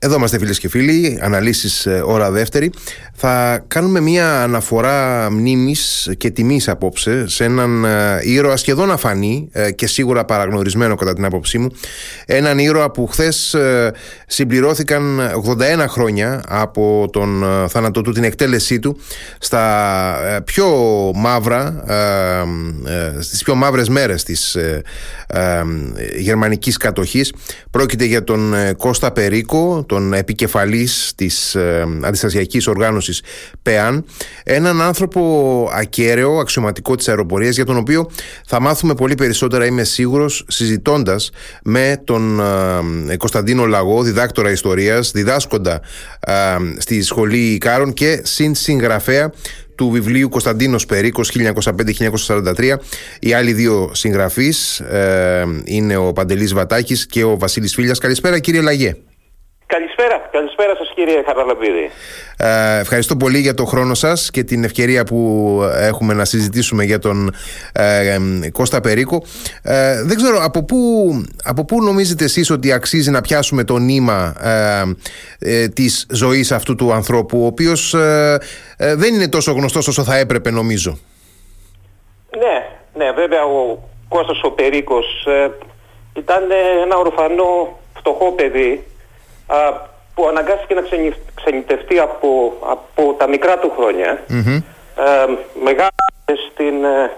Εδώ είμαστε φίλες και φίλοι, αναλύσεις ε, ώρα δεύτερη. Θα κάνουμε μια αναφορά μνήμης και τιμής απόψε σε έναν ε, ήρωα σχεδόν αφανή ε, και σίγουρα παραγνωρισμένο κατά την άποψή μου. Έναν ήρωα που χθες συμπληρώθηκαν 81 χρόνια από τον θάνατο του, την εκτέλεσή του στα πιο μαύρα, στις πιο μαύρες μέρες της γερμανικής κατοχής. Πρόκειται για τον Κώστα Περίκο, τον επικεφαλής της ε, αντιστασιακής οργάνωσης ΠΕΑΝ έναν άνθρωπο ακέραιο, αξιωματικό της αεροπορίας για τον οποίο θα μάθουμε πολύ περισσότερα είμαι σίγουρος συζητώντας με τον ε, Κωνσταντίνο Λαγό, διδάκτορα ιστορίας διδάσκοντα ε, στη Σχολή Ικάρων και συγγραφέα του βιβλίου Κωνσταντίνος Περίκος 1905-1943. Οι άλλοι δύο συγγραφείς ε, είναι ο Παντελής Βατάκης και ο Βασίλης Φίλιας. Καλησπέρα κύριε Λαγέ. Καλησπέρα, καλησπέρα σας κύριε Χαραλαμπίδη. Ε, ευχαριστώ πολύ για το χρόνο σας και την ευκαιρία που έχουμε να συζητήσουμε για τον ε, Κώστα Περίκο. Ε, δεν ξέρω από πού, από πού νομίζετε εσείς ότι αξίζει να πιάσουμε το νήμα ε, ε της ζωής αυτού του ανθρώπου, ο οποίος ε, δεν είναι τόσο γνωστός όσο θα έπρεπε νομίζω; Ναι, ναι βέβαια ο Κώστας ο Περίκος ήταν ένα ορφανό φτωχό παιδί που αναγκάστηκε να ξενιτευτεί από, από τα μικρά του χρόνια. Mm-hmm. Ε, στην... Ε,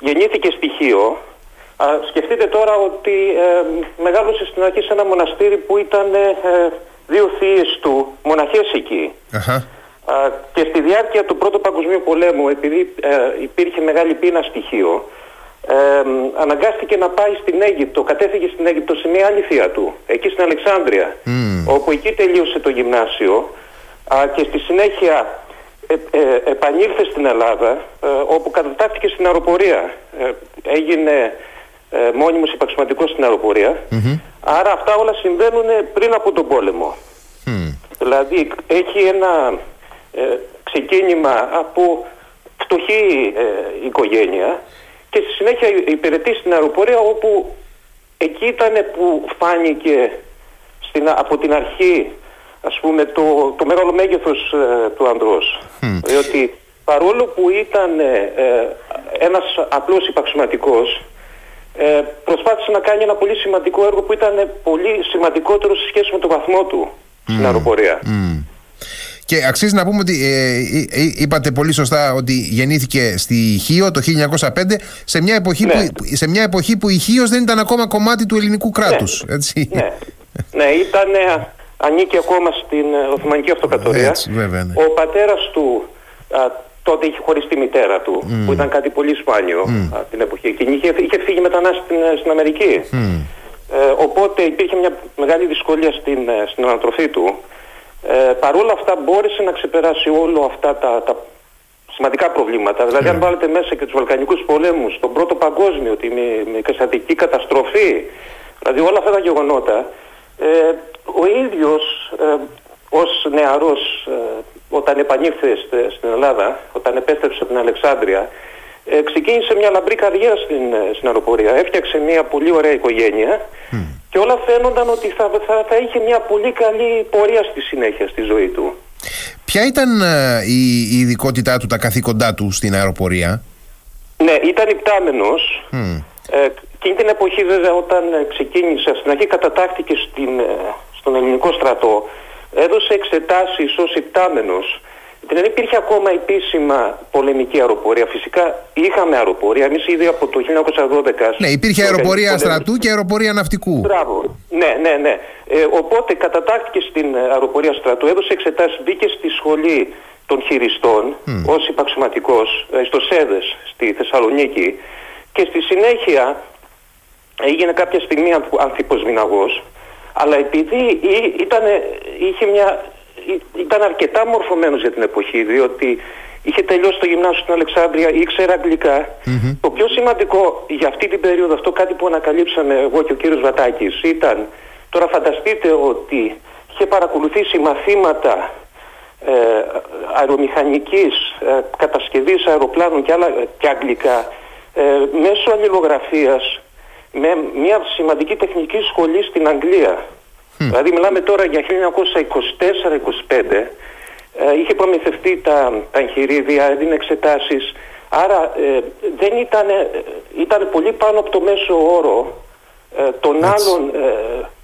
γεννήθηκε στοιχείο. σκεφτείτε τώρα ότι ε, μεγάλωσε στην αρχή σε ένα μοναστήρι που ήταν ε, δύο θείες του μοναχές εκεί. και στη διάρκεια του Πρώτου Παγκοσμίου Πολέμου, επειδή υπήρχε μεγάλη πείνα στοιχείο, ε, αναγκάστηκε να πάει στην Αίγυπτο, κατέφυγε στην Αίγυπτο σε μια άλλη θεία του, εκεί στην Αλεξάνδρεια, όπου εκεί τελείωσε το γυμνάσιο. Και στη συνέχεια ε, ε, επανήλθε στην Ελλάδα, ε, όπου κατατάχθηκε στην αεροπορία. έγινε μόνιμος υπαξιωματικός στην αεροπορια Άρα αυτά όλα συμβαίνουν πριν από τον πόλεμο. Δηλαδή έχει ένα ξεκίνημα από φτωχή οικογένεια και στη συνέχεια υπηρετεί στην αεροπορία όπου εκεί ήταν που φάνηκε στην, από την αρχή ας πούμε το, το μεγάλο μέγεθος ε, του ανδρός. Διότι παρόλο που ήταν ε, ε, ένας απλός υπαξιωματικός ε, προσπάθησε να κάνει ένα πολύ σημαντικό έργο που ήταν πολύ σημαντικότερο σε σχέση με το βαθμό του στην αεροπορία. Και αξίζει να πούμε ότι ε, ε, ε, είπατε πολύ σωστά ότι γεννήθηκε στη Χίο το 1905 σε μια εποχή, που, ναι. σε μια εποχή που η Χίος δεν ήταν ακόμα κομμάτι του ελληνικού κράτους. Ναι, έτσι. ναι. ναι ήταν, ανήκει ακόμα στην Οθωμανική Αυτοκρατορία. ναι. Ο πατέρας του α, τότε είχε χωρίσει τη μητέρα του, που ήταν κάτι πολύ σπάνιο mm. την εποχή εκείνη. Είχε, είχε φύγει μετανάστης στην, στην Αμερική. Ε, οπότε υπήρχε μια μεγάλη δυσκολία στην, στην ανατροφή του. Ε, Παρ' όλα αυτά μπόρεσε να ξεπεράσει όλο αυτά τα, τα σημαντικά προβλήματα. Δηλαδή αν ναι. βάλετε μέσα και τους Βαλκανικούς πολέμους, τον πρώτο παγκόσμιο, τη με, καταστροφή, δηλαδή όλα αυτά τα γεγονότα, ε, ο ίδιος ε, ως νεαρός ε, όταν επανήλθε στην Ελλάδα, όταν επέστρεψε από την Αλεξάνδρεια, ε, ξεκίνησε μια λαμπρή καριέρα στην, ε, στην αεροπορία. Έφτιαξε μια πολύ ωραία οικογένεια και όλα φαίνονταν ότι θα, θα, θα είχε μια πολύ καλή πορεία στη συνέχεια στη ζωή του. Ποια ήταν ε, η, η ειδικότητά του, τα καθήκοντά του στην αεροπορία; Ναι, ήταν υπτάμενος. Mm. Ε, εκείνη την εποχή βέβαια όταν ξεκίνησε, στην αρχή κατατάχθηκε στην, στον ελληνικό στρατό, έδωσε εξετάσεις ως υπτάμενος δεν υπήρχε ακόμα επίσημα πολεμική αεροπορία. Φυσικά είχαμε αεροπορία. Εμείς ήδη από το 1912. Ναι, υπήρχε αεροπορία στρατού και αεροπορία ναυτικού. Μπράβο. Ναι, ναι, ναι. Ε, οπότε κατατάχθηκε στην αεροπορία στρατού, έδωσε εξετάσεις, μπήκε στη σχολή των χειριστών mm. ως υπαξιωματικός ε, στο ΣΕΔΕ στη Θεσσαλονίκη και στη συνέχεια έγινε κάποια στιγμή ανθιποσμηναγός αλλά επειδή ήταν, είχε μια ήταν αρκετά μορφωμένος για την εποχή διότι είχε τελειώσει το γυμνάσιο στην Αλεξάνδρεια, ήξερε Το πιο σημαντικό για αυτή την περίοδο, αυτό κάτι που ανακαλύψαμε εγώ και ο κύριος Βατάκης ήταν, τώρα φανταστείτε ότι είχε παρακολουθήσει μαθήματα ε, αερομηχανικής, ε, κατασκευής αεροπλάνων και, άλλα, και αγγλικά ε, μέσω αλληλογραφίας με μια σημαντική τεχνική σχολή στην Αγγλία Δηλαδή μιλάμε τώρα για 1924-25 ε, είχε προμηθευτεί τα, τα εγχειρίδια, έδινε εξετάσεις άρα ε, δεν ήταν, ε, ήταν πολύ πάνω από το μέσο όρο των άλλων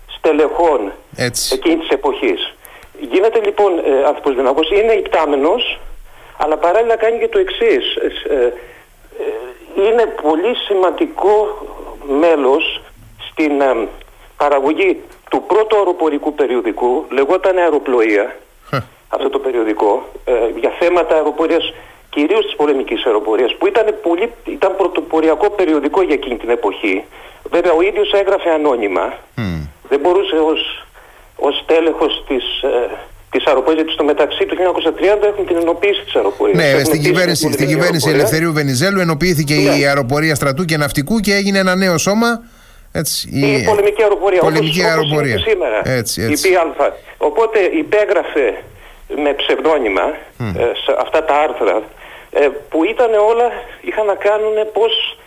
στελεχών Έτσι. εκείνης της εποχής. Γίνεται λοιπόν ε, άνθρωπος δυναμικός, είναι υπτάμενος αλλά παράλληλα κάνει και το εξής είναι πολύ σημαντικό μέλος στην παραγωγή του πρώτου αεροπορικού περιοδικού, λεγόταν αεροπλοεία, αυτό το περιοδικό, ε, για θέματα αεροπορίας, κυρίως της πολεμικής αεροπορίας, που ήταν, πολύ, ήταν πρωτοποριακό περιοδικό για εκείνη την εποχή. Βέβαια ο ίδιος έγραφε ανώνυμα, δεν μπορούσε ως, ως τέλεχος της... Ε, Της αεροπορίας, γιατί στο μεταξύ του 1930 έχουν την ενοποίηση της αεροπορίας. Ναι, στην κυβέρνηση, στην κυβέρνηση Ελευθερίου Βενιζέλου ενοποιήθηκε ναι. η αεροπορία στρατού και ναυτικού και έγινε ένα νέο σώμα έτσι, η, η πολεμική αεροπορία. Πολεμική όπως, αεροπορία. Όπως σήμερα. Έτσι, έτσι. Η ΠΑ. Οπότε υπέγραφε με ψευδόνυμα ε, σε αυτά τα άρθρα ε, που ήταν όλα, είχαν να κάνουν πώς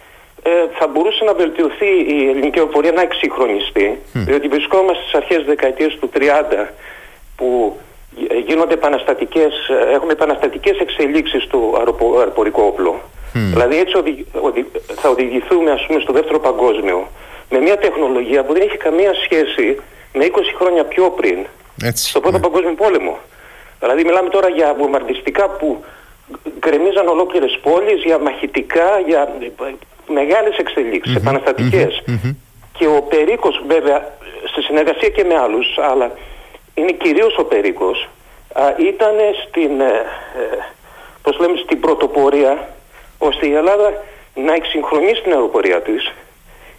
ε, θα μπορούσε να βελτιωθεί η ελληνική αεροπορία να εξυγχρονιστεί διότι βρισκόμαστε στις αρχές δεκαετίες του 30 που γίνονται επαναστατικές, έχουμε επαναστατικές εξελίξεις του αεροπορικού όπλου. Δηλαδή έτσι θα οδηγηθούμε ας πούμε στο δεύτερο παγκόσμιο με μια τεχνολογία που δεν έχει καμία σχέση με 20 χρόνια πιο πριν Έτσι, στο πρώτο ναι. παγκόσμιο πόλεμο. Δηλαδή μιλάμε τώρα για βομβαρδιστικά που γκρεμίζαν ολόκληρες πόλεις, για μαχητικά, για μεγάλες εξελίξεις, επαναστατικές. Και ο Περίκος βέβαια, σε συνεργασία και με άλλους, αλλά είναι κυρίως ο Περίκος, ήταν στην, ε, ε, πώς λέμε, στην πρωτοπορία ώστε η Ελλάδα να εξυγχρονίσει την αεροπορία της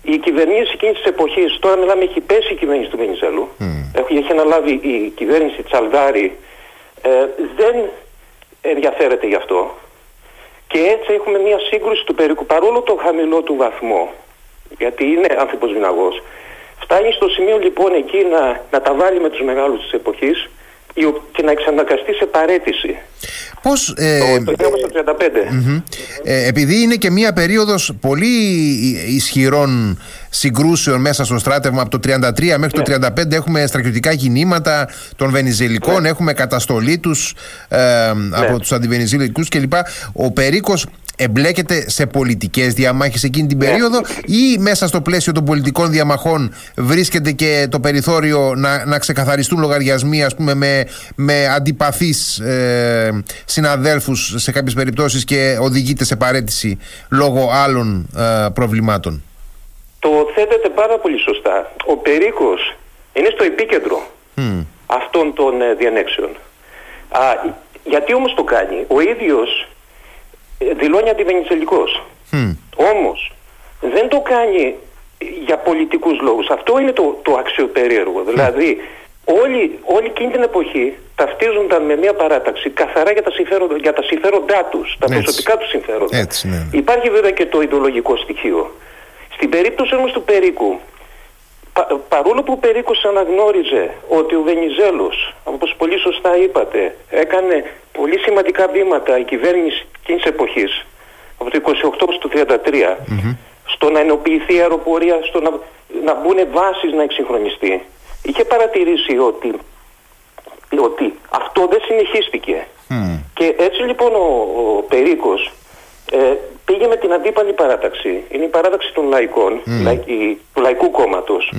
η κυβερνήση εκείνης της εποχής, τώρα μιλάμε, έχει πέσει η κυβέρνηση του Βενιζέλου, mm. έχει, έχει αναλάβει η κυβέρνηση Τσαλδάρη, ε, δεν ενδιαφέρεται γι' αυτό. Και έτσι έχουμε μια σύγκρουση του περίπου, παρόλο το χαμηλό του βαθμό, γιατί είναι άνθρωπος δυναγός, φτάνει στο σημείο λοιπόν εκεί να, να τα βάλει με τους μεγάλους της εποχής και να εξαναγκαστεί σε παρέτηση. Πώς, ε, το, το 1935. Ε, επειδή είναι και μια περίοδος πολύ ισχυρών συγκρούσεων μέσα στο στράτευμα από το 33 μέχρι το 35 ναι. έχουμε στρατιωτικά κινήματα των Βενιζελικών, ναι. έχουμε καταστολή τους ε, από ναι. τους αντιβενιζελικούς κλπ. Ο Περίκος εμπλέκεται σε πολιτικές διαμάχες εκείνη την περίοδο ή μέσα στο πλαίσιο των πολιτικών διαμαχών βρίσκεται και το περιθώριο να, να ξεκαθαριστούν λογαριασμοί ας πούμε με, με αντιπαθείς ε, συναδέλφους σε κάποιες περιπτώσεις και οδηγείται σε παρέτηση λόγω άλλων ε, προβλημάτων. Το θέτεται πάρα πολύ σωστά. Ο Περίκος είναι στο επίκεντρο αυτών των ε, διανέξεων. Α, γιατί όμως το κάνει; Ο ίδιος δηλώνει αντιβενιζελικός. Mm. Όμως δεν το κάνει για πολιτικούς λόγους. Αυτό είναι το, το αξιοπερίεργο. Δηλαδή όλοι, όλοι εκείνη την εποχή ταυτίζονταν με μια παράταξη καθαρά για τα, συμφέροντα, για τα συμφέροντά τους, τα προσωπικά τους συμφέροντα. Έτσι, ναι, ναι. Υπάρχει βέβαια και το ιδεολογικό στοιχείο. Στην περίπτωση όμως του Περίκου, παρόλο που ο Περίκος αναγνώριζε ότι ο Βενιζέλος, όπως πολύ σωστά είπατε, έκανε πολύ σημαντικά βήματα η κυβέρνηση εκείνης της εποχής, από το 28 στο 33, στο να ενοποιηθεί η αεροπορία, στο να, να μπουν βάσεις να εξυγχρονιστεί, είχε παρατηρήσει ότι, ότι αυτό δεν συνεχίστηκε. Και έτσι λοιπόν ο, ο Περίκος ε, πήγε με την αντίπαλη παράταξη. Είναι η παράταξη των λαϊκών, του λαϊκού κόμματος,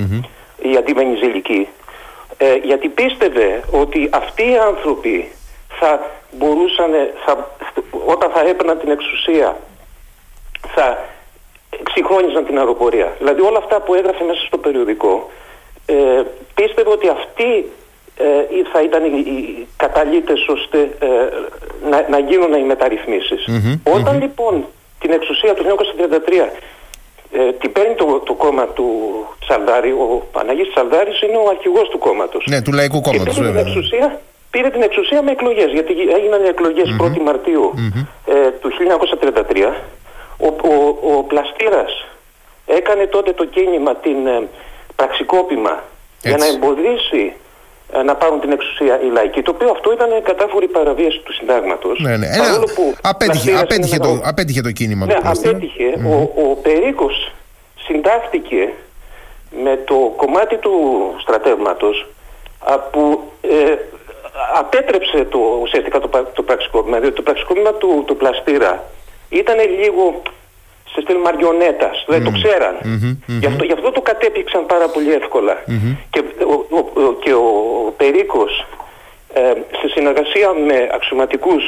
η αντιμενιζηλική. Ε, γιατί πίστευε ότι αυτοί οι άνθρωποι θα μπορούσαν, θα, όταν θα έπαιρναν την εξουσία, θα εξυγχρόνιζαν την αεροπορία. Δηλαδή όλα αυτά που έγραφε μέσα στο περιοδικό, ε, πίστευε ότι αυτοί ε, θα ήταν οι, οι καταλήτες ώστε ε, να, να γίνουν οι μεταρρυθμισεις Όταν λοιπόν την εξουσία του 1933 ε, την παίρνει το, το κόμμα του Τσαλδάρη, ο Παναγής Τσαλδάρης είναι ο αρχηγός του κόμματος. Ναι, του Λαϊκού Κόμματος βέβαια. Την εξουσία, πήρε την εξουσία με εκλογές, γιατί έγιναν οι εκλογές 1η Μαρτίου ε, του 1933. Ο, ο, ο Πλαστήρας έκανε τότε το κίνημα, την ε, πραξικόπημα, για να εμποδίσει ε, να πάρουν την εξουσία οι λαϊκοί. Το οποίο αυτό ήταν κατάφορη παραβίαση του συντάγματος. Ναι, ναι. που απέτυχε, απέτυχε, το, απέτυχε το κίνημα. Ναι, απέτυχε. Ο, ο Περίκος συντάχθηκε με το κομμάτι του στρατεύματος που ε, απέτρεψε το, ουσιαστικά το, το πραξικόπημα. Διότι το πραξικόπημα του, του πλαστήρα ήταν λίγο σε στυλ μαριονέτας, δεν το ξέραν. Γι, αυτό, γι' αυτό το κατέπιξαν πάρα πολύ εύκολα. Και ο, ο, και ο Περίκος ε, σε συνεργασία με αξιωματικούς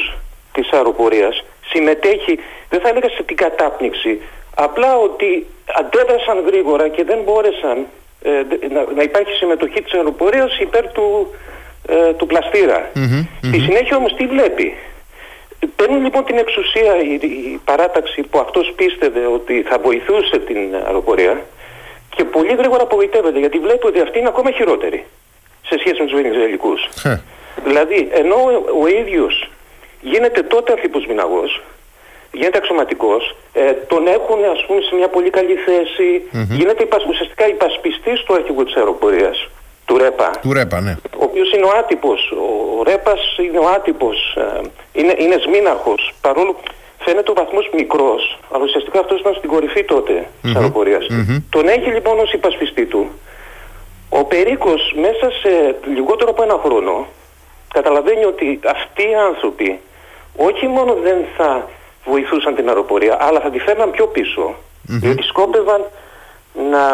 της αεροπορίας συμμετέχει, δεν θα έλεγα σε την κατάπνιξη, απλά ότι αντέδρασαν γρήγορα και δεν μπόρεσαν ε, να, να υπάρχει συμμετοχή της αεροπορίας υπέρ του, ε, του πλαστήρα. Στη συνέχεια όμως τι βλέπει; Παίρνει λοιπόν την εξουσία η, παράταξη που αυτός πίστευε ότι θα βοηθούσε την αεροπορία και πολύ γρήγορα απογοητεύεται γιατί βλέπει ότι αυτή είναι ακόμα χειρότερη σε σχέση με τους Βενιζελικούς. Δηλαδή ενώ ο ίδιος γίνεται τότε αρχίπος μηναγός, γίνεται αξιωματικός, ε, τον έχουν ας πούμε σε μια πολύ καλή θέση, γίνεται ουσιαστικά υπασπιστής του αρχηγού της αεροπορίας του ΡΕΠΑ. Του ΡΕΠΑ, ναι. Ο οποίος είναι ο άτυπος. Ο ΡΕΠΑ είναι ο άτυπος. Ε, είναι, είναι σμήναρχος. Παρόλο που φαίνεται ο βαθμός μικρός, αλλά ουσιαστικά αυτός ήταν στην κορυφή τότε της αεροπορια Τον έχει λοιπόν ως υπασπιστή του. Ο Περίκος μέσα σε λιγότερο από ένα χρόνο καταλαβαίνει ότι αυτοί οι άνθρωποι όχι μόνο δεν θα βοηθούσαν την αεροπορία, αλλά θα τη φέρναν πιο πίσω. Διότι σκόπευαν να,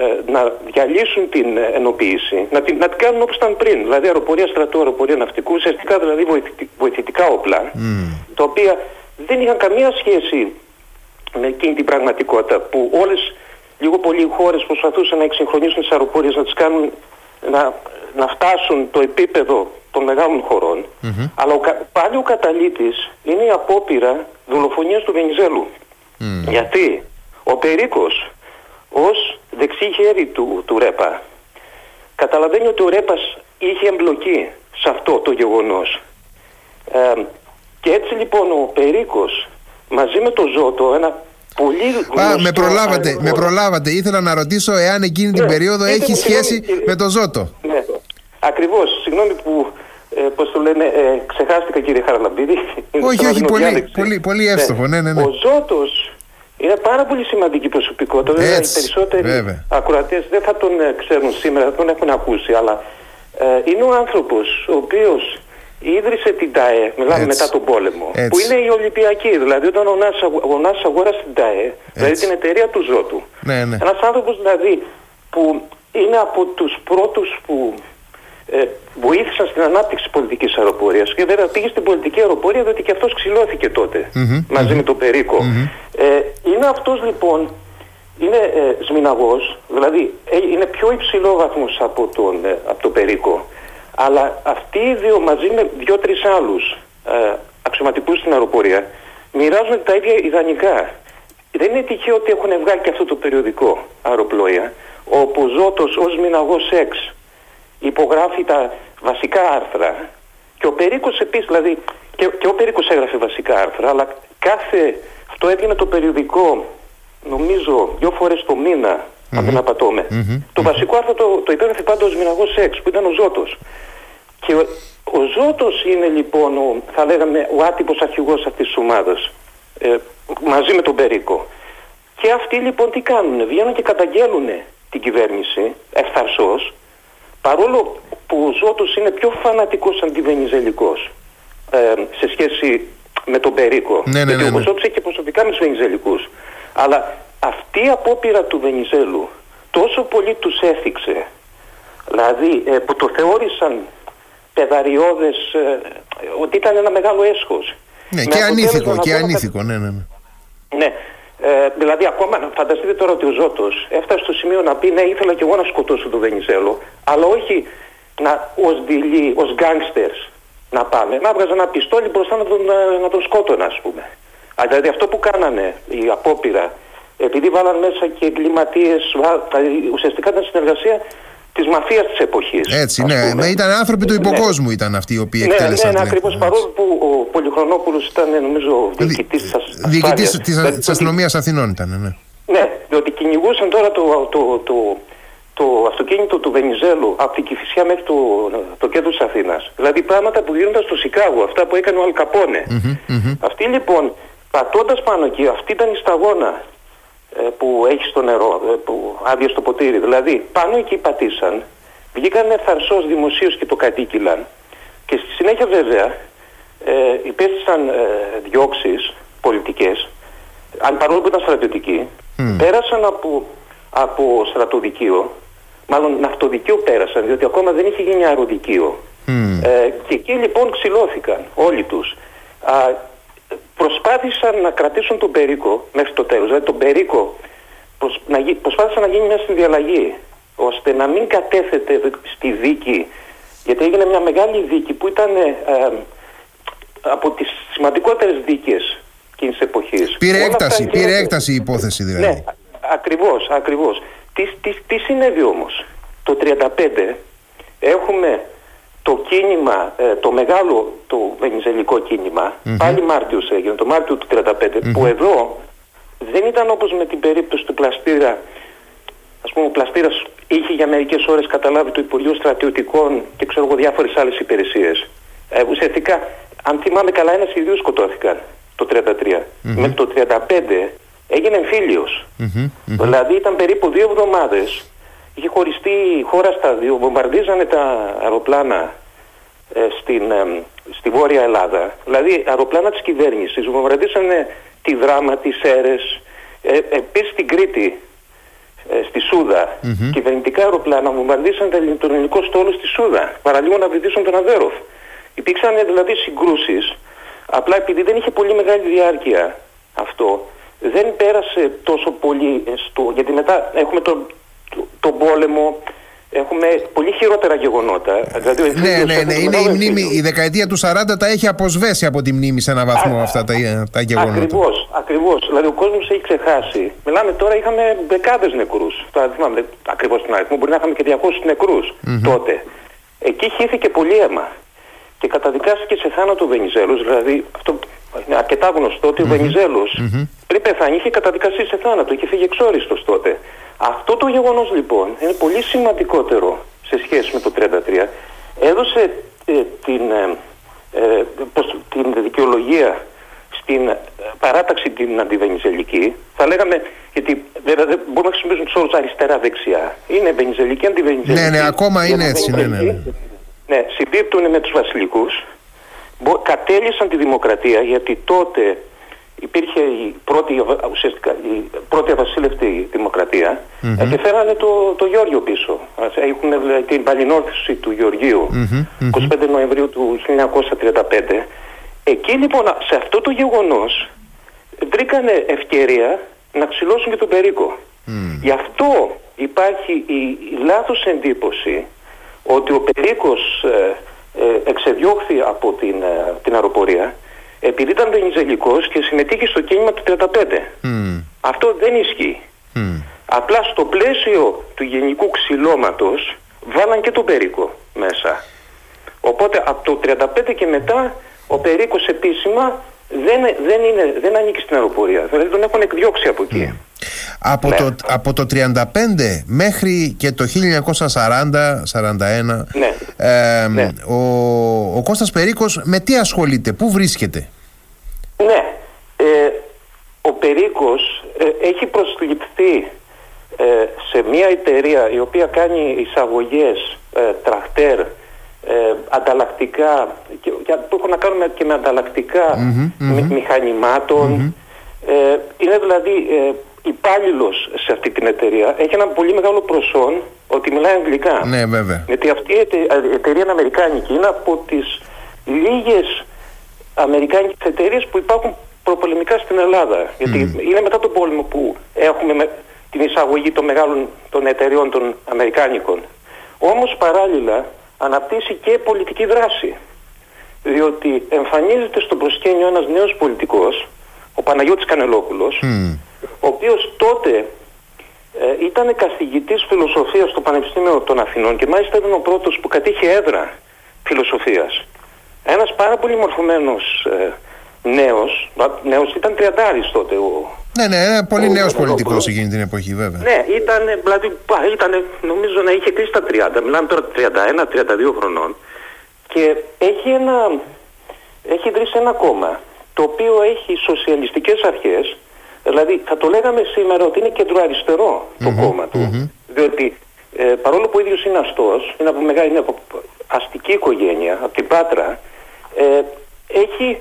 ε, να διαλύσουν την ενοποίηση, να την, να την κάνουν όπως ήταν πριν, δηλαδή αεροπορία στρατού, αεροπορία ναυτικού, ουσιαστικά δηλαδή βοηθητικά όπλα, τα οποία δεν είχαν καμία σχέση με εκείνη την πραγματικότητα που όλες λίγο πολύ οι χώρες προσπαθούσαν να εξυγχρονίσουν τις αεροπορίες, να τις κάνουν να, να φτάσουν το επίπεδο των μεγάλων αλλά ο, πάλι ο καταλήτης είναι η απόπειρα δολοφονίας του Βενιζέλου. Γιατί ο Περίκος ως δεξί χέρι του, του ΡΕΠΑ καταλαβαίνει ότι ο ΡΕΠΑς είχε εμπλοκή σε αυτό το γεγονός. Ε, και έτσι λοιπόν ο Περίκος μαζί με το Ζώτο, ένα πολύ γνωστό... Α, με προλάβατε, με προλάβατε. Ήθελα να ρωτήσω εάν εκείνη την ναι, περίοδο έχει σχέση με το Ζώτο. Ναι, ακριβώς. Συγγνώμη που ε, πώς το λένε, ε, ξεχάστηκα κύριε Χαραλαμπίδη. Όχι, όχι, πολύ, πολύ, πολύ εύστοχο, ναι, ναι, ναι. Ο Ζώτος είναι πάρα πολύ σημαντική προσωπικότητα. Βέβαια, οι περισσότεροι ακροατές δεν θα τον ε, ξέρουν σήμερα, δεν τον έχουν ακούσει, αλλά ε, είναι ο άνθρωπος ο οποίος ίδρυσε την ΤΑΕ, μιλάμε μετά τον πόλεμο, που είναι η Ολυμπιακή. Δηλαδή, όταν ο Νάσο ο αγόρασε την ΤΑΕ, δηλαδή την εταιρεία του Ζώτου. Ναι, ναι. Ένας άνθρωπος δηλαδή που είναι από τους πρώτους που ε, βοήθησαν στην ανάπτυξη πολιτικής αεροπορίας. Και βέβαια πήγε στην πολιτική αεροπορία διότι και αυτός ξυλώθηκε μαζί με τον περικο Ε, είναι αυτός λοιπόν, είναι ε, σμιναγός, δηλαδή ε, είναι πιο υψηλό βαθμό από τον, ε, από τον Περίκο. Αλλά αυτοί οι δύο μαζί με δύο-τρει άλλους ε, αξιωματικούς στην αεροπορία μοιράζονται τα ίδια ιδανικά. Δεν είναι τυχαίο ότι έχουν βγάλει και αυτό το περιοδικό αεροπλοία, όπου ο Ζώτος ως μηναγός 6 υπογράφει τα βασικά άρθρα και ο Περίκος επίσης, δηλαδή και, και ο Περίκος έγραφε βασικά άρθρα, αλλά κάθε, αυτό έβγαινε το περιοδικό νομίζω δύο φορές το μήνα, mm-hmm. αν δεν απατωμε Το βασικό άρθρο το, το υπέγραφε πάντα ο Σμιναγός Σεξ, που ήταν ο Ζώτος. Και ο, ο Ζώτος είναι λοιπόν, ο, θα λέγαμε, ο άτυπος αρχηγός αυτής της ομάδας, ε, μαζί με τον Περίκο. Και αυτοί λοιπόν τι κάνουν, βγαίνουν και καταγγέλουν την κυβέρνηση ευθαρσώς παρόλο που ο Ζώτος είναι πιο φανατικός αντιβενιζελικός ε, σε σχέση με τον Περίκο. Ναι, ναι, ναι, γιατί ο Ζώτος έχει και προσωπικά με τους Βενιζελικούς. Αλλά αυτή η απόπειρα του Βενιζέλου τόσο πολύ τους έθιξε, δηλαδή ε, που το θεώρησαν παιδαριώδες, ε, ότι ήταν ένα μεγάλο έσχος. Ναι, και ανήθικο, και ανήθικο, ναι, ναι. Ναι, ναι ε, δηλαδή, ακόμα φανταστείτε τώρα ότι ο Ζώτος έφτασε στο σημείο να πει: Ναι, ήθελα και εγώ να σκοτώσω τον Βενιζέλο, αλλά όχι ως δειλή, ως γκάγκστερς να πάμε. Να έβγαζα ένα πιστόλι μπροστά να τον, ε, να τον σκότωνα, ας πούμε. Α, δηλαδή, αυτό που κάνανε η απόπειρα, επειδή βάλαν μέσα και εγκληματίε, ουσιαστικά ήταν συνεργασία της μαφίας της εποχής. Έτσι, ναι. Με ήταν άνθρωποι του ναι. υποκόσμου ναι. ήταν αυτοί οι οποίοι ναι, εκτέλεσαν. Ναι, ναι, ναι ακριβώ. Παρόλο που ο Πολυχρονόπουλος ήταν, νομίζω, διοικητής της ασφάλεια. Διοικητής της αστυνομίας Αθηνών ήταν, ναι. Ναι, διότι κυνηγούσαν τώρα το, το, το, το αυτοκίνητο του Βενιζέλου από την Κυφυσιά μέχρι το, το κέντρο της Αθήνας. Δηλαδή πράγματα που γίνονταν στο Σικάγο, αυτά που έκανε ο Αλκαπόνε. Mm-hmm, Αυτοί λοιπόν, πατώντας πάνω εκεί, αυτή ήταν η σταγόνα ε, που έχει στο νερό, ε, που άδεια στο ποτήρι. Δηλαδή πάνω εκεί πατήσαν βγήκαν φαρσός δημοσίως και το κατοίκυλαν και στη συνέχεια βέβαια ε, υπέστησαν ε, διώξεις πολιτικές. Αν παρόλο που ήταν στρατιωτικοί πέρασαν από, από στρατοδικείο. Μάλλον ναυτοδικείο πέρασαν διότι ακόμα δεν είχε γίνει αεροδικείο ε, και εκεί λοιπόν ξυλώθηκαν όλοι τους. Α, προσπάθησαν να κρατήσουν τον Περίκο μέχρι το τέλος δηλαδή τον Περίκο προσ, να, προσπάθησαν να γίνει μια συνδιαλλαγή ώστε να μην κατέθεται στη δίκη γιατί έγινε μια μεγάλη δίκη που ήταν ε, ε, από τις σημαντικότερες δίκες εκείνης της εποχής. Πήρε έκταση, πήρε έκταση η υπόθεση δηλαδή. Ναι, ακριβώς, ακριβώς. Τι, τι, τι συνέβη όμως; Το 1935 έχουμε το κίνημα, ε, το μεγάλο, το βενιζελικό κίνημα, mm-hmm. πάλι Μάρτιος έγινε, το Μάρτιο του 1935, που εδώ δεν ήταν όπως με την περίπτωση του Πλαστήρα Α πούμε, ο Πλαστήρας είχε για μερικές ώρες καταλάβει το Υπουργείο Στρατιωτικών και ξέρω εγώ διάφορες άλλες υπηρεσίες. Ε, ουσιαστικά, αν θυμάμαι καλά, ένας ή δύο σκοτώθηκαν το 1933. Mm-hmm. Μέχρι το 1935 έγινε εμφύλιος. Mm-hmm. Δηλαδή ήταν περίπου δύο εβδομάδες. Είχε χωριστεί η χώρα στα δύο. Βομβαρδίζανε τα αεροπλάνα ε, στην, ε, στη Βόρεια Ελλάδα. Δηλαδή αεροπλάνα της κυβέρνησης. Βομβαρδίσανε τη Δράμα, τις Σέρε. Ε, Επίσης στην Κρήτη ε, στη Σούδα. Mm-hmm. Κυβερνητικά αεροπλάνα βομβαρδίσαν τον ελληνικό στόλο στη Σούδα. Παραλίγο να βυθίσουν τον Αβέροφ. Υπήρξαν δηλαδή συγκρούσεις. Απλά επειδή δεν είχε πολύ μεγάλη διάρκεια αυτό, δεν πέρασε τόσο πολύ στο. Γιατί μετά έχουμε τον το, πόλεμο, έχουμε πολύ χειρότερα γεγονότα. Δηλαδή, ναι, ναι, ναι. Είναι η, μνήμη, η δεκαετία του 40 τα έχει αποσβέσει από τη μνήμη σε έναν βαθμό α, αυτά τα, τα γεγονότα. Ακριβώς, ακριβώς. Δηλαδή ο κόσμος έχει ξεχάσει. Μιλάμε τώρα, είχαμε δεκάδες νεκρούς. Τώρα δεν θυμάμαι ακριβώς τον αριθμό, μπορεί να είχαμε και 200 νεκρούς τότε. Εκεί χύθηκε πολύ αίμα και καταδικάστηκε σε θάνατο ο Βενιζέλος, δηλαδή αυτό είναι αρκετά γνωστό ότι ο Βενιζέλος πριν πεθάνει είχε καταδικαστεί σε θάνατο, είχε φύγει εξόριστος τότε. Αυτό το γεγονός λοιπόν είναι πολύ σημαντικότερο σε σχέση με το 1933. Έδωσε ε, την, ε, ε την δικαιολογία στην ε, παράταξη την αντιβενιζελική. Θα λέγαμε, γιατί βέβαια δεν μπορούμε να χρησιμοποιήσουμε τους όρους αριστερά-δεξιά. Είναι βενιζελική, αντιβενιζελική. Ναι, ναι, ακόμα είναι έτσι. Ναι, ναι, ναι. ναι, συμπίπτουν με τους βασιλικούς. Κατέλησαν τη δημοκρατία γιατί τότε υπήρχε η πρώτη, ουσιαστικά, η πρώτη αβασίλευτη δημοκρατία mm-hmm. και φέρανε το, το Γιώργιο πίσω. Έχουν δηλαδή, την παλινόρθωση του Γεωργίου mm-hmm. 25 Νοεμβρίου του 1935. Εκεί λοιπόν σε αυτό το γεγονός βρήκανε ευκαιρία να ξυλώσουν και τον Περίκο. Mm. Γι' αυτό υπάρχει η, η λάθος εντύπωση ότι ο Περίκος ε, ε, εξεδιώχθη από την, ε, την αεροπορία επειδή ήταν βενιζελικός και συμμετείχε στο κίνημα του 35. Αυτό δεν ισχύει. Απλά στο πλαίσιο του γενικού ξυλώματος βάλαν και τον Περίκο μέσα. Οπότε από το 35 και μετά ο Περίκος επίσημα δεν, δεν, είναι, δεν ανήκει στην αεροπορία. Δηλαδή τον έχουν εκδιώξει από εκεί. Από, ναι. το, από το 35 μέχρι και το 1940-41 ναι. ναι. ο, ο Κώστας Περίκος με τι ασχολείται, πού βρίσκεται; Ναι, ε, ο Περίκος ε, έχει προσληφθεί ε, σε μια εταιρεία η οποία κάνει εισαγωγές τραχτέρ ανταλλακτικά και, που έχουν να κάνουν και με ανταλλακτικά μηχανημάτων είναι δηλαδή υπάλληλος σε αυτή την εταιρεία έχει ένα πολύ μεγάλο προσόν ότι μιλάει αγγλικά. Ναι, βέβαια. Γιατί αυτή η εταιρεία είναι αμερικάνικη. Είναι από τις λίγες αμερικάνικες εταιρείες που υπάρχουν προπολεμικά στην Ελλάδα. Γιατί είναι μετά τον πόλεμο που έχουμε με την εισαγωγή των μεγάλων των εταιρεών των Αμερικάνικων. Όμως παράλληλα αναπτύσσει και πολιτική δράση. Διότι εμφανίζεται στο προσκήνιο ένας νέος πολιτικός, ο Παναγιώτης Κανελόπουλος, ο οποίος τότε ε, ήταν καθηγητής φιλοσοφίας στο Πανεπιστήμιο των Αθηνών και μάλιστα ήταν ο πρώτος που κατήχε έδρα φιλοσοφίας. Ένας πάρα πολύ μορφωμένος ε, νέος, νέος ήταν τριαντάρης τότε ο, ναι, ναι, ένα πολύ νέος πολιτικός εκείνη την εποχή, βέβαια. Ναι, ήταν, δηλαδή, ήταν, νομίζω να είχε κλείσει τα 30. Μιλάμε τώρα 31-32 χρονών. Και έχει, ένα, έχει ιδρύσει ένα κόμμα το οποίο έχει σοσιαλιστικές αρχές Δηλαδή θα το λέγαμε σήμερα ότι είναι κεντροαριστερό το κόμμα του. Διότι ε, παρόλο που ο ίδιος είναι αστός, είναι από, μεγάλη, είναι από αστική οικογένεια, από την Πάτρα, ε, έχει,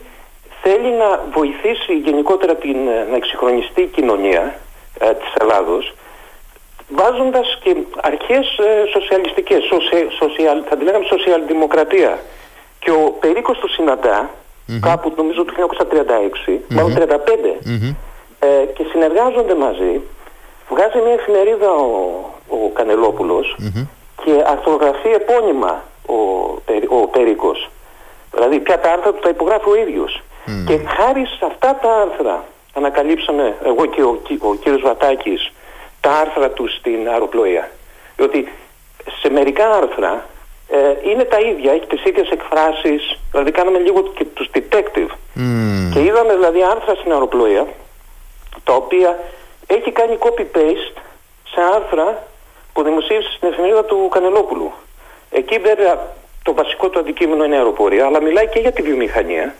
θέλει να βοηθήσει γενικότερα την, να εξυγχρονιστεί η κοινωνία ε, της Ελλάδος βάζοντας και αρχές ε, σοσιαλιστικές, σοσιαλ, θα τη λέγαμε σοσιαλδημοκρατία. Και ο Περίκος του συναντά, κάπου νομίζω το 1936, μάλλον 1935, ε, και συνεργάζονται μαζί. Βγάζει μια εφημερίδα ο, ο κανελοπουλος και αρθρογραφεί επώνυμα ο, ο Περίκος. Δηλαδή πια τα άρθρα του τα υπογράφει ο ίδιος. Και χάρη σε αυτά τα άρθρα ανακαλύψαμε εγώ και ο, ο κύριος Βατάκης τα άρθρα του στην αεροπλοεία. Διότι σε μερικά άρθρα ε, είναι τα ίδια, έχει τις ίδιες εκφράσεις, δηλαδή κάναμε λίγο και τους detective. Και είδαμε δηλαδή άρθρα στην αεροπλοεία, τα οποία έχει κάνει copy-paste σε άρθρα που δημοσίευσε στην εφημερίδα του Κανελόπουλου. Εκεί βέβαια το βασικό του αντικείμενο είναι αεροπορία, αλλά μιλάει και για τη βιομηχανία ε,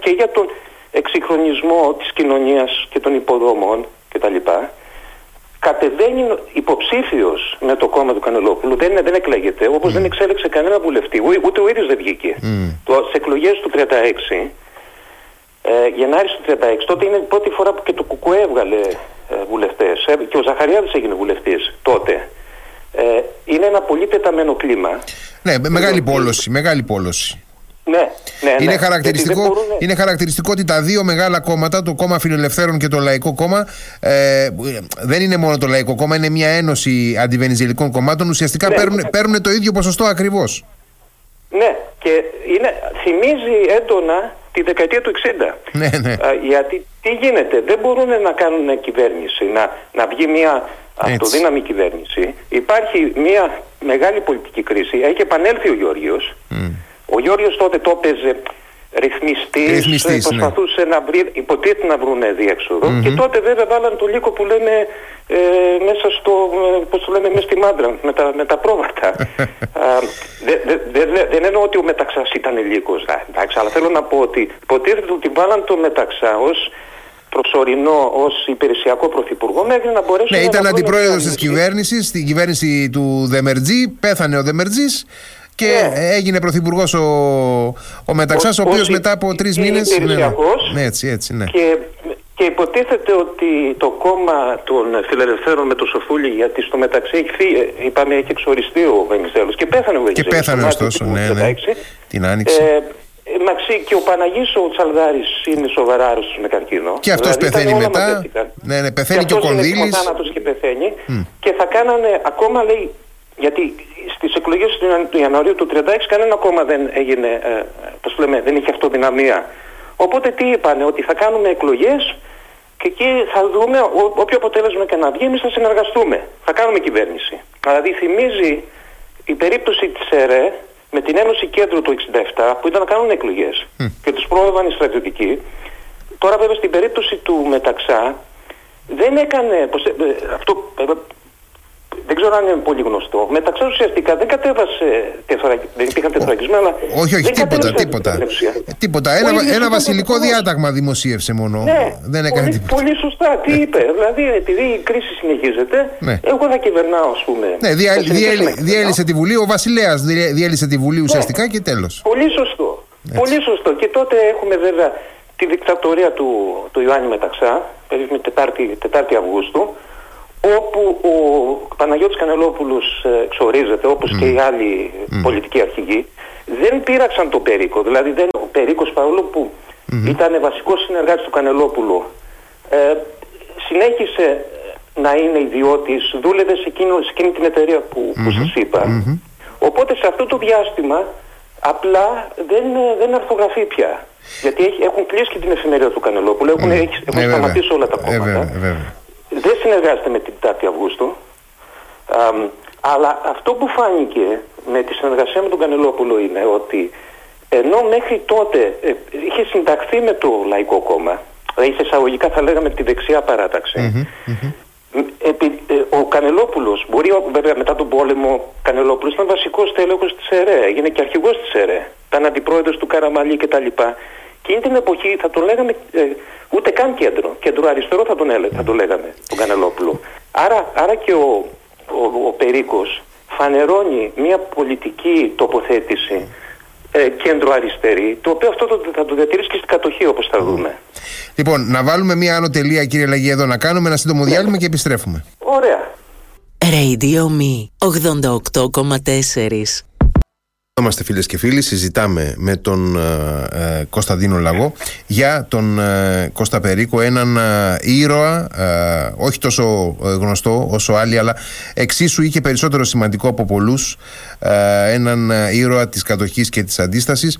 και για τον εξυγχρονισμό της κοινωνίας και των υποδομών κτλ κατεβαίνει υποψήφιος με το κόμμα του Κανελόπουλου, δεν, δεν εκλέγεται, όπως δεν εξέλεξε κανένα βουλευτή, ούτε ο ίδιος δεν βγήκε. Mm. Το, σε εκλογές του 36, ε, Γενάρης του 36, τότε είναι η πρώτη φορά που και το Κουκουέ έβγαλε ε, βουλευτές. Ε, και ο Ζαχαριάδης έγινε βουλευτής τότε. Ε, είναι ένα πολύ τεταμένο κλίμα. Ναι, μεγάλη πόλωση, μεγάλη πόλωση. Ναι, ναι, είναι, ναι. χαρακτηριστικό, είναι χαρακτηριστικό ότι τα δύο μεγάλα κόμματα, το κόμμα Φιλελευθέρων και το Λαϊκό Κόμμα, ε, δεν είναι μόνο το Λαϊκό Κόμμα, είναι μια ένωση αντιβενιζελικών κομμάτων. Ουσιαστικά ναι, παίρνουν, ναι. παίρνουν το ίδιο ποσοστό ακριβώς. Ναι, και είναι, θυμίζει έντονα τη δεκαετία του 60. Ναι, ναι. γιατί τι γίνεται, δεν μπορούν να κάνουν κυβέρνηση, να, να βγει μια αυτοδύναμη κυβέρνηση. Υπάρχει μια μεγάλη πολιτική κρίση. Έχει επανέλθει ο Γιώργος. Ο Γιώργος τότε το έπαιζε ρυθμιστής, ναι. προσπαθούσε να βρει, υποτίθεται να βρουν και τότε βέβαια βάλαν το λύκο που λέμε ε, μέσα στο, ε, πώς το λέμε, μέσα στη μάντρα με τα, με τα πρόβατα. δεν εννοώ ότι ο Μεταξάς ήταν λύκος, εντάξει, αλλά θέλω να πω ότι υποτίθεται ότι βάλαν το Μεταξά ως προσωρινό ως υπηρεσιακό πρωθυπουργό μέχρι να μπορέσει ναι, να. ήταν αντιπρόεδρος της κυβέρνησης, στην κυβέρνηση του Δεμερτζή. Πέθανε ο Δεμερτζής και ναι. έγινε πρωθυπουργός ο, ο Μεταξάς, ο, ο οποίος μετά από τρεις μήνε. Ναι, ναι, ναι, έτσι, έτσι, ναι. Και, και υποτίθεται ότι το κόμμα των φιλελευθέρων με το Σοφούλη, γιατί στο μεταξύ έχει φύγει, είπαμε, έχει εξοριστεί ο Βενιζέλος και πέθανε ο Βενιζέλος. Και πέθανε ωστόσο, ναι, ναι. Την άνοιξε. Ε, Μαξί και ο Παναγής ο Τσαλδάρης είναι σοβαρά άρρωστος με καρκίνο. Και αυτός δηλαδή, πεθαίνει μετά. Ναι, ναι, πεθαίνει και, και ο Κονδύλης. Και και πεθαίνει. Mm. Και θα κάνανε, ακόμα λέει, γιατί στις εκλογές του Ιανουαρίου του 1936 κανένα κόμμα δεν έγινε, ε, πώς λέμε, δεν είχε αυτοδυναμία. Οπότε τι είπανε, ότι θα κάνουμε εκλογές και εκεί θα δούμε ό, όποιο αποτέλεσμα και να βγει, εμείς θα συνεργαστούμε. Θα κάνουμε κυβέρνηση. Δηλαδή θυμίζει η περίπτωση της ΕΡΕ με την Ένωση Κέντρου του 1967 που ήταν να κάνουν εκλογές και τους πρόεδραν οι στρατιωτικοί. Τώρα βέβαια στην περίπτωση του Μεταξά δεν έκανε, πως, ε, αυτό ε, δεν ξέρω αν είναι πολύ γνωστό. Μεταξύ ουσιαστικά δεν κατέβασε δεν υπήρχαν τεθωρακισμένα, αλλά. Όχι, όχι, τίποτα. Τίποτα. τίποτα. Ένα, ένα βασιλικό διάταγμα δημοσίευσε μόνο. Ναι, δεν έκανε πολύ, τίποτα. Πολύ σωστά. Τι ναι. είπε. Δηλαδή, επειδή η κρίση συνεχίζεται, ναι. εγώ θα κυβερνάω, ας πούμε. Ναι, διέλυσε τη Βουλή. Ο Βασιλέας διέλυσε τη Βουλή ναι. ουσιαστικά και τέλος. Πολύ σωστό. Πολύ σωστό. Και τότε έχουμε βέβαια τη δικτατορία του, του Ιωάννη Μεταξά, περίπου 4η Αυγούστου, όπου ο Παναγιώτης Κανελόπουλος ε, εξορίζεται όπως και οι άλλοι πολιτικοί αρχηγοί δεν πείραξαν τον Περίκο. Δηλαδή δεν, ο Περίκος παρόλο που ήταν βασικός συνεργάτης του Κανελόπουλου ε, συνέχισε να είναι ιδιώτης δούλευε σε, εκείνο, σε εκείνη την εταιρεία που, που σας είπα. Οπότε σε αυτό το διάστημα απλά δεν, δεν αρθογραφεί πια. Γιατί έχουν κλείσει και την εφημερίδα του Κανελόπουλου έχουν, έχουν ε, σταματήσει όλα τα κόμματα δεν συνεργάζεται με την 4η Αυγούστου. αλλά αυτό που φάνηκε με τη συνεργασία με τον Κανελόπουλο είναι ότι ενώ μέχρι τότε ε, είχε συνταχθεί με το Λαϊκό Κόμμα, δηλαδή σε εισαγωγικά θα λέγαμε τη δεξιά ε, ο Κανελόπουλος, μπορεί βέβαια μετά τον πόλεμο, ο Κανελόπουλος ήταν βασικός τέλεχος της ΕΡΕ, έγινε και αρχηγός της ΕΡΕ, ήταν αντιπρόεδρος του Καραμαλή κτλ. Εκείνη την εποχή θα το λέγαμε ε, ούτε καν κέντρο. Κέντρο αριστερό θα τον, έλεγα, θα το λέγαμε τον Κανελόπουλο. Άρα, άρα και ο, ο, ο Περίκος φανερώνει μια πολιτική τοποθέτηση ε, κέντρο αριστερή, το οποίο αυτό το, θα το διατηρήσει και στην κατοχή όπως θα δούμε. Λοιπόν, να βάλουμε μια άνω τελεία κύριε Λαγή εδώ, να κάνουμε ένα σύντομο ναι. διάλειμμα και επιστρέφουμε. Ωραία. Radio Me 88,4 Είμαστε φίλες και φίλοι, συζητάμε με τον ε, ε Κωνσταντίνο Λαγό για τον ε, Κώστα Περίκο, έναν ε, ήρωα, όχι τόσο γνωστό όσο άλλοι, αλλά εξίσου ή και περισσότερο σημαντικό από πολλούς, έναν ήρωα της κατοχής και της αντίστασης.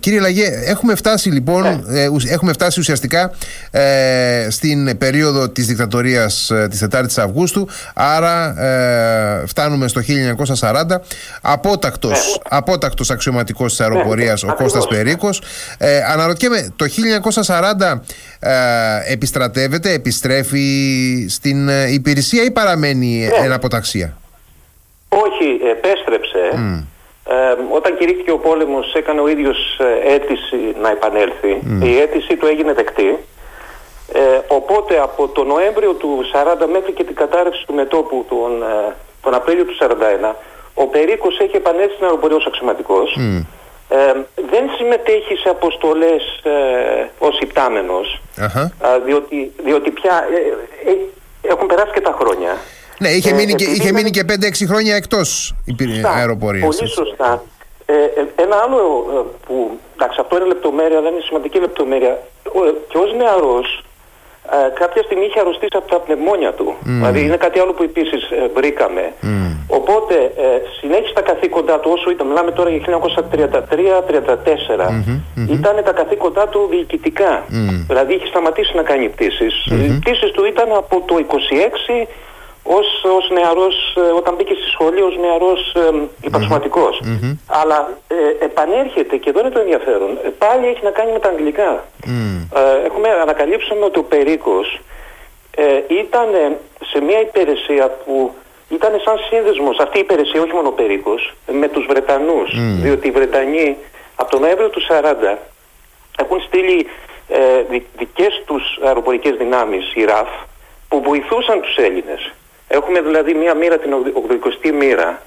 Κύριε Λαγέ, έχουμε φτάσει λοιπόν, ναι. έχουμε φτάσει ουσιαστικά στην περίοδο της δικτατορίας της 4ης Αυγούστου, άρα φτάνουμε στο 1940, απότακτος ναι απότακτος αξιωματικός της αεροπορίας ναι, ο Κώστας Περίκος. Ε, αναρωτιέμαι, το 1940 ε, επιστρατεύεται, επιστρέφει στην ε, υπηρεσία ή παραμένει ναι. εν αποταξία. Όχι, επέστρεψε. Ε, όταν κηρύχθηκε ο πόλεμος έκανε ο ίδιος ε, αίτηση να επανέλθει. Η αίτηση του έγινε δεκτή. Ε, οπότε από το Νοέμβριο του 40 μέχρι και την κατάρρευση του μετόπου τον, τον Απρίλιο του 41 ο Περίκος έχει επανέλθει στην αεροπορία ως αξιωματικός. Ε, δεν συμμετέχει σε αποστολές ε, ως υπτάμενος, διότι, διότι πια ε, ε, έχουν περάσει και τα χρόνια. Ναι, είχε μείνει, και, είχε μείνει και 5-6 χρόνια εκτός αεροπορίας. Πολύ σωστά. ένα άλλο που, εντάξει αυτό είναι λεπτομέρεια, αλλά είναι σημαντική λεπτομέρεια. Και ως νεαρός ε, κάποια στιγμή είχε αρρωστήσει από τα πνευμόνια του. Mm. Δηλαδή είναι κάτι άλλο που επίσης ε, βρήκαμε. Mm. Οπότε ε, συνέχισε τα καθήκοντά του όσο ήταν, μιλάμε τώρα για 1933-34, mm-hmm, ήταν τα καθήκοντά του διοικητικά. Mm. Δηλαδή είχε σταματήσει να κάνει πτήσεις. Οι πτήσεις του ήταν από το 26 ως, ως νεαρός, ε, όταν μπήκε στη σχολή ως νεαρός ε, υπαξιωματικος Αλλά ε, επανέρχεται και εδώ είναι το ενδιαφέρον. Ε, πάλι έχει να κάνει με τα αγγλικά. Ε, έχουμε ανακαλύψαμε ότι ο Περίκος ήταν σε μια υπηρεσία που ήταν σαν σύνδεσμος, αυτή η υπηρεσία, όχι μόνο ο Περίκος, με τους Βρετανούς. Διότι οι Βρετανοί από τον Νοέμβριο του 40 έχουν στείλει ε, δικές τους αεροπορικές δυνάμεις, η ΡΑΦ, που βοηθούσαν τους Έλληνες. Έχουμε δηλαδή μία μοίρα, την 80η μοίρα,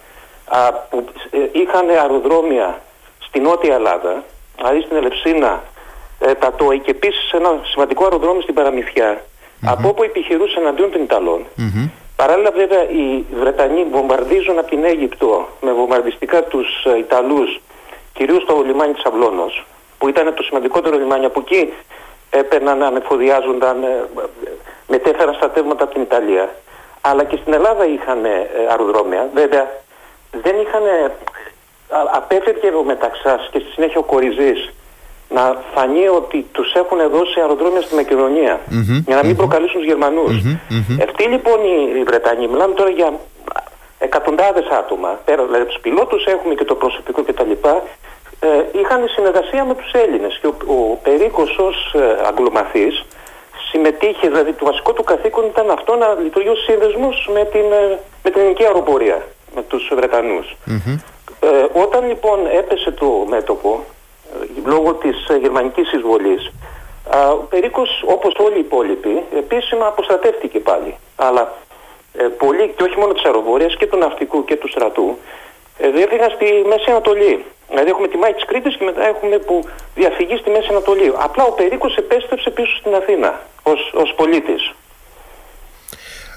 α, που ε, είχαν αεροδρόμια στη Νότια Ελλάδα, δηλαδή στην Ελευσίνα, ε, τα ΤΟΗ και επίσης ένα σημαντικό αεροδρόμιο στην παραμυθια από όπου επιχειρούσαν εναντίον των ιταλων Παράλληλα βέβαια οι Βρετανοί βομβαρδίζουν από την Αίγυπτο με βομβαρδιστικά τους ε, Ιταλούς, κυρίως το λιμάνι της Αυλώνος, που ήταν το σημαντικότερο λιμάνι. Από εκεί έπαιρναν, ανεφοδιάζονταν, ε, μετέφεραν στρατεύματα από την Ιταλία αλλά και στην Ελλάδα είχαν ε, αεροδρόμια. Βέβαια δεν είχαν, απέφευγε ο Μεταξάς και στη συνέχεια ο Κοριζής να φανεί ότι τους έχουν δώσει αεροδρόμια στη μακεδονια για να μην προκαλέσουν τους Γερμανούς. Αυτοί λοιπόν οι Βρετανοί, μιλάμε τώρα για εκατοντάδες άτομα, πέρα δηλαδή τους πιλότους έχουμε και το προσωπικό κτλ. Ε, είχαν συνεργασία με τους Έλληνες και ο, ο Περίκος ως ε, αγγλομαθής συμμετείχε, δηλαδή το βασικό του καθήκον ήταν αυτό να λειτουργεί ως σύνδεσμος με την, ε, με την ελληνική αεροπορία, με τους βρετανους Ε, όταν λοιπόν έπεσε το μέτωπο, ε, λόγω της ε, γερμανικής εισβολής, ο Περίκος όπως όλοι οι υπόλοιποι επίσημα αποστατεύτηκε πάλι. Αλλά ε, πολλοί και όχι μόνο της αεροπορίας και του ναυτικού και του στρατού ε, διέφυγαν στη Μέση Ανατολή. Δηλαδή έχουμε τη Μάη της Κρήτης και μετά έχουμε που διαφυγεί στη Μέση Ανατολή. Απλά ο Περίκος επέστρεψε πίσω στην Αθήνα ως, ως πολίτης.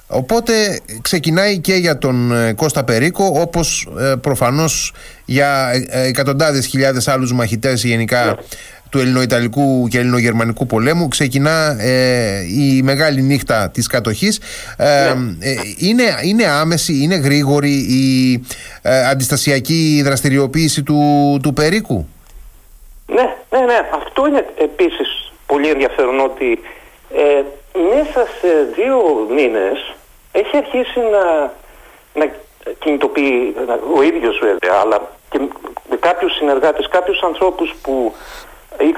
Οπότε ξεκινάει και για τον ε, Κώστα Περίκο όπως ε, προφανώς για εκατοντάδες χιλιάδες άλλους μαχητές γενικά ναι του Ελληνοϊταλικού και Ελληνογερμανικού πολέμου. Ξεκινά ε, η μεγάλη νύχτα της κατοχής. Ε, ναι. ε, είναι, είναι άμεση, είναι γρήγορη η ε, αντιστασιακή δραστηριοποίηση του, του Περίκου; Ναι, ναι, ναι, αυτό είναι επίσης πολύ ενδιαφέρον ότι μέσα σε δύο μήνες έχει αρχίσει να, να κινητοποιεί ο ίδιος βέβαια αλλά και με κάποιους συνεργάτες, κάποιους ανθρώπους που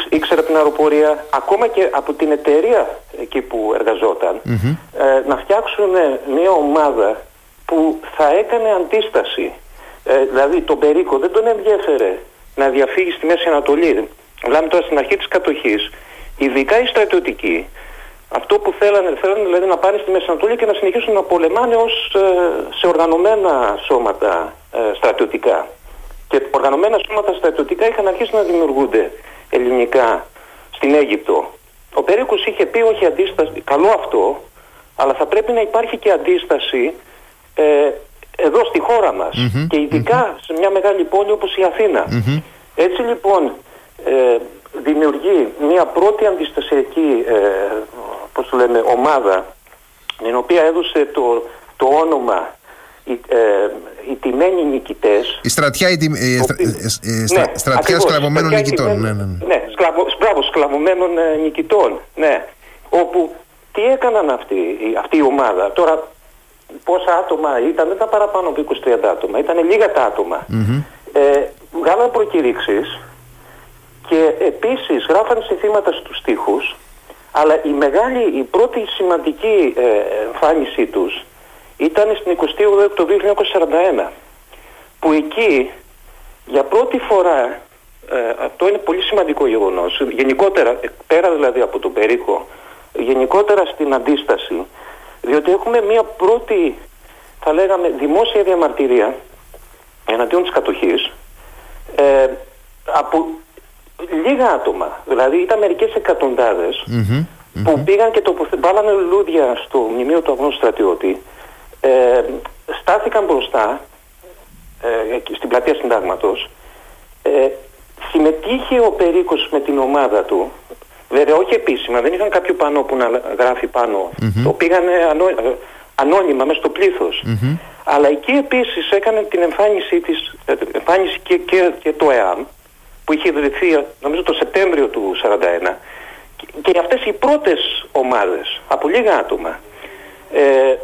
ήξερα την αεροπορία, ακόμα και από την εταιρεία εκεί που εργαζοταν ε, να φτιάξουν μια ομάδα που θα έκανε αντίσταση. Ε, δηλαδή τον Περίκο δεν τον ενδιέφερε να διαφύγει στη Μέση Ανατολή. Μιλάμε τώρα στην αρχή της κατοχής. Ειδικά οι στρατιωτικοί αυτό που θέλανε, θέλανε δηλαδή να πάνε στη Μέση Ανατολή και να συνεχίσουν να πολεμάνε ως, ε, σε οργανωμένα σώματα ε, στρατιωτικά. Και οργανωμένα σώματα στρατιωτικά είχαν αρχίσει να δημιουργούνται ελληνικά στην Αίγυπτο. Ο Περίκος είχε πει όχι αντίσταση, καλό αυτό, αλλά θα πρέπει να υπάρχει και αντίσταση ε, εδώ στη χώρα μας και ειδικα σε μια μεγάλη πόλη όπως η αθηνα Έτσι λοιπόν ε, δημιουργεί μια πρώτη αντιστασιακή ε, πώς το λέμε, ομάδα την οποία έδωσε το, το όνομα οι, ε, οι τιμένοι νικητές η στρατιά, η, η, ε, στρα, ναι, στρατιά σκλαβωμένων νικητών ναι, ναι, ναι. ναι σκλαβω, μπράβο, σκλαβωμένων ε, νικητών ναι, όπου τι έκαναν αυτή, αυτή η ομάδα; Τώρα πόσα άτομα ήταν, δεν ήταν παραπάνω από 20-30 άτομα, ήταν λίγα τα άτομα. Mm-hmm. Ε, βγάλαν προκηρύξεις και επίσης γράφαν συνθήματα στους στίχους αλλά η μεγάλη, η πρώτη σημαντική ε, εμφάνισή τους ήταν στην 28 το 1941 που εκεί για πρώτη φορά ε, αυτό είναι πολύ σημαντικό γεγονός γενικότερα, πέρα δηλαδή από τον Περίκο γενικότερα στην αντίσταση διότι έχουμε μια πρώτη θα λέγαμε δημόσια διαμαρτυρία εναντίον της κατοχής ε, από λίγα άτομα, δηλαδή ήταν μερικές που πήγαν και το βάλανε λουλούδια στο μνημείο του αγνού στρατιώτη, ε, στάθηκαν μπροστά ε, στην πλατεία συντάγματος, ε, συμμετείχε ο Περίκος με την ομάδα του, βέβαια όχι επίσημα, δεν είχαν κάποιο πανό που να γράφει το πήγανε ανώ, ε, ανώνυμα μέσα στο πληθος Αλλά εκεί επίσης έκανε την εμφάνισή της, ε, εμφάνιση και, και, και το ΕΑΜ, που είχε ιδρυθεί νομίζω το Σεπτέμβριο του 1941 και αυτές οι πρώτες ομάδες από λίγα άτομα ε,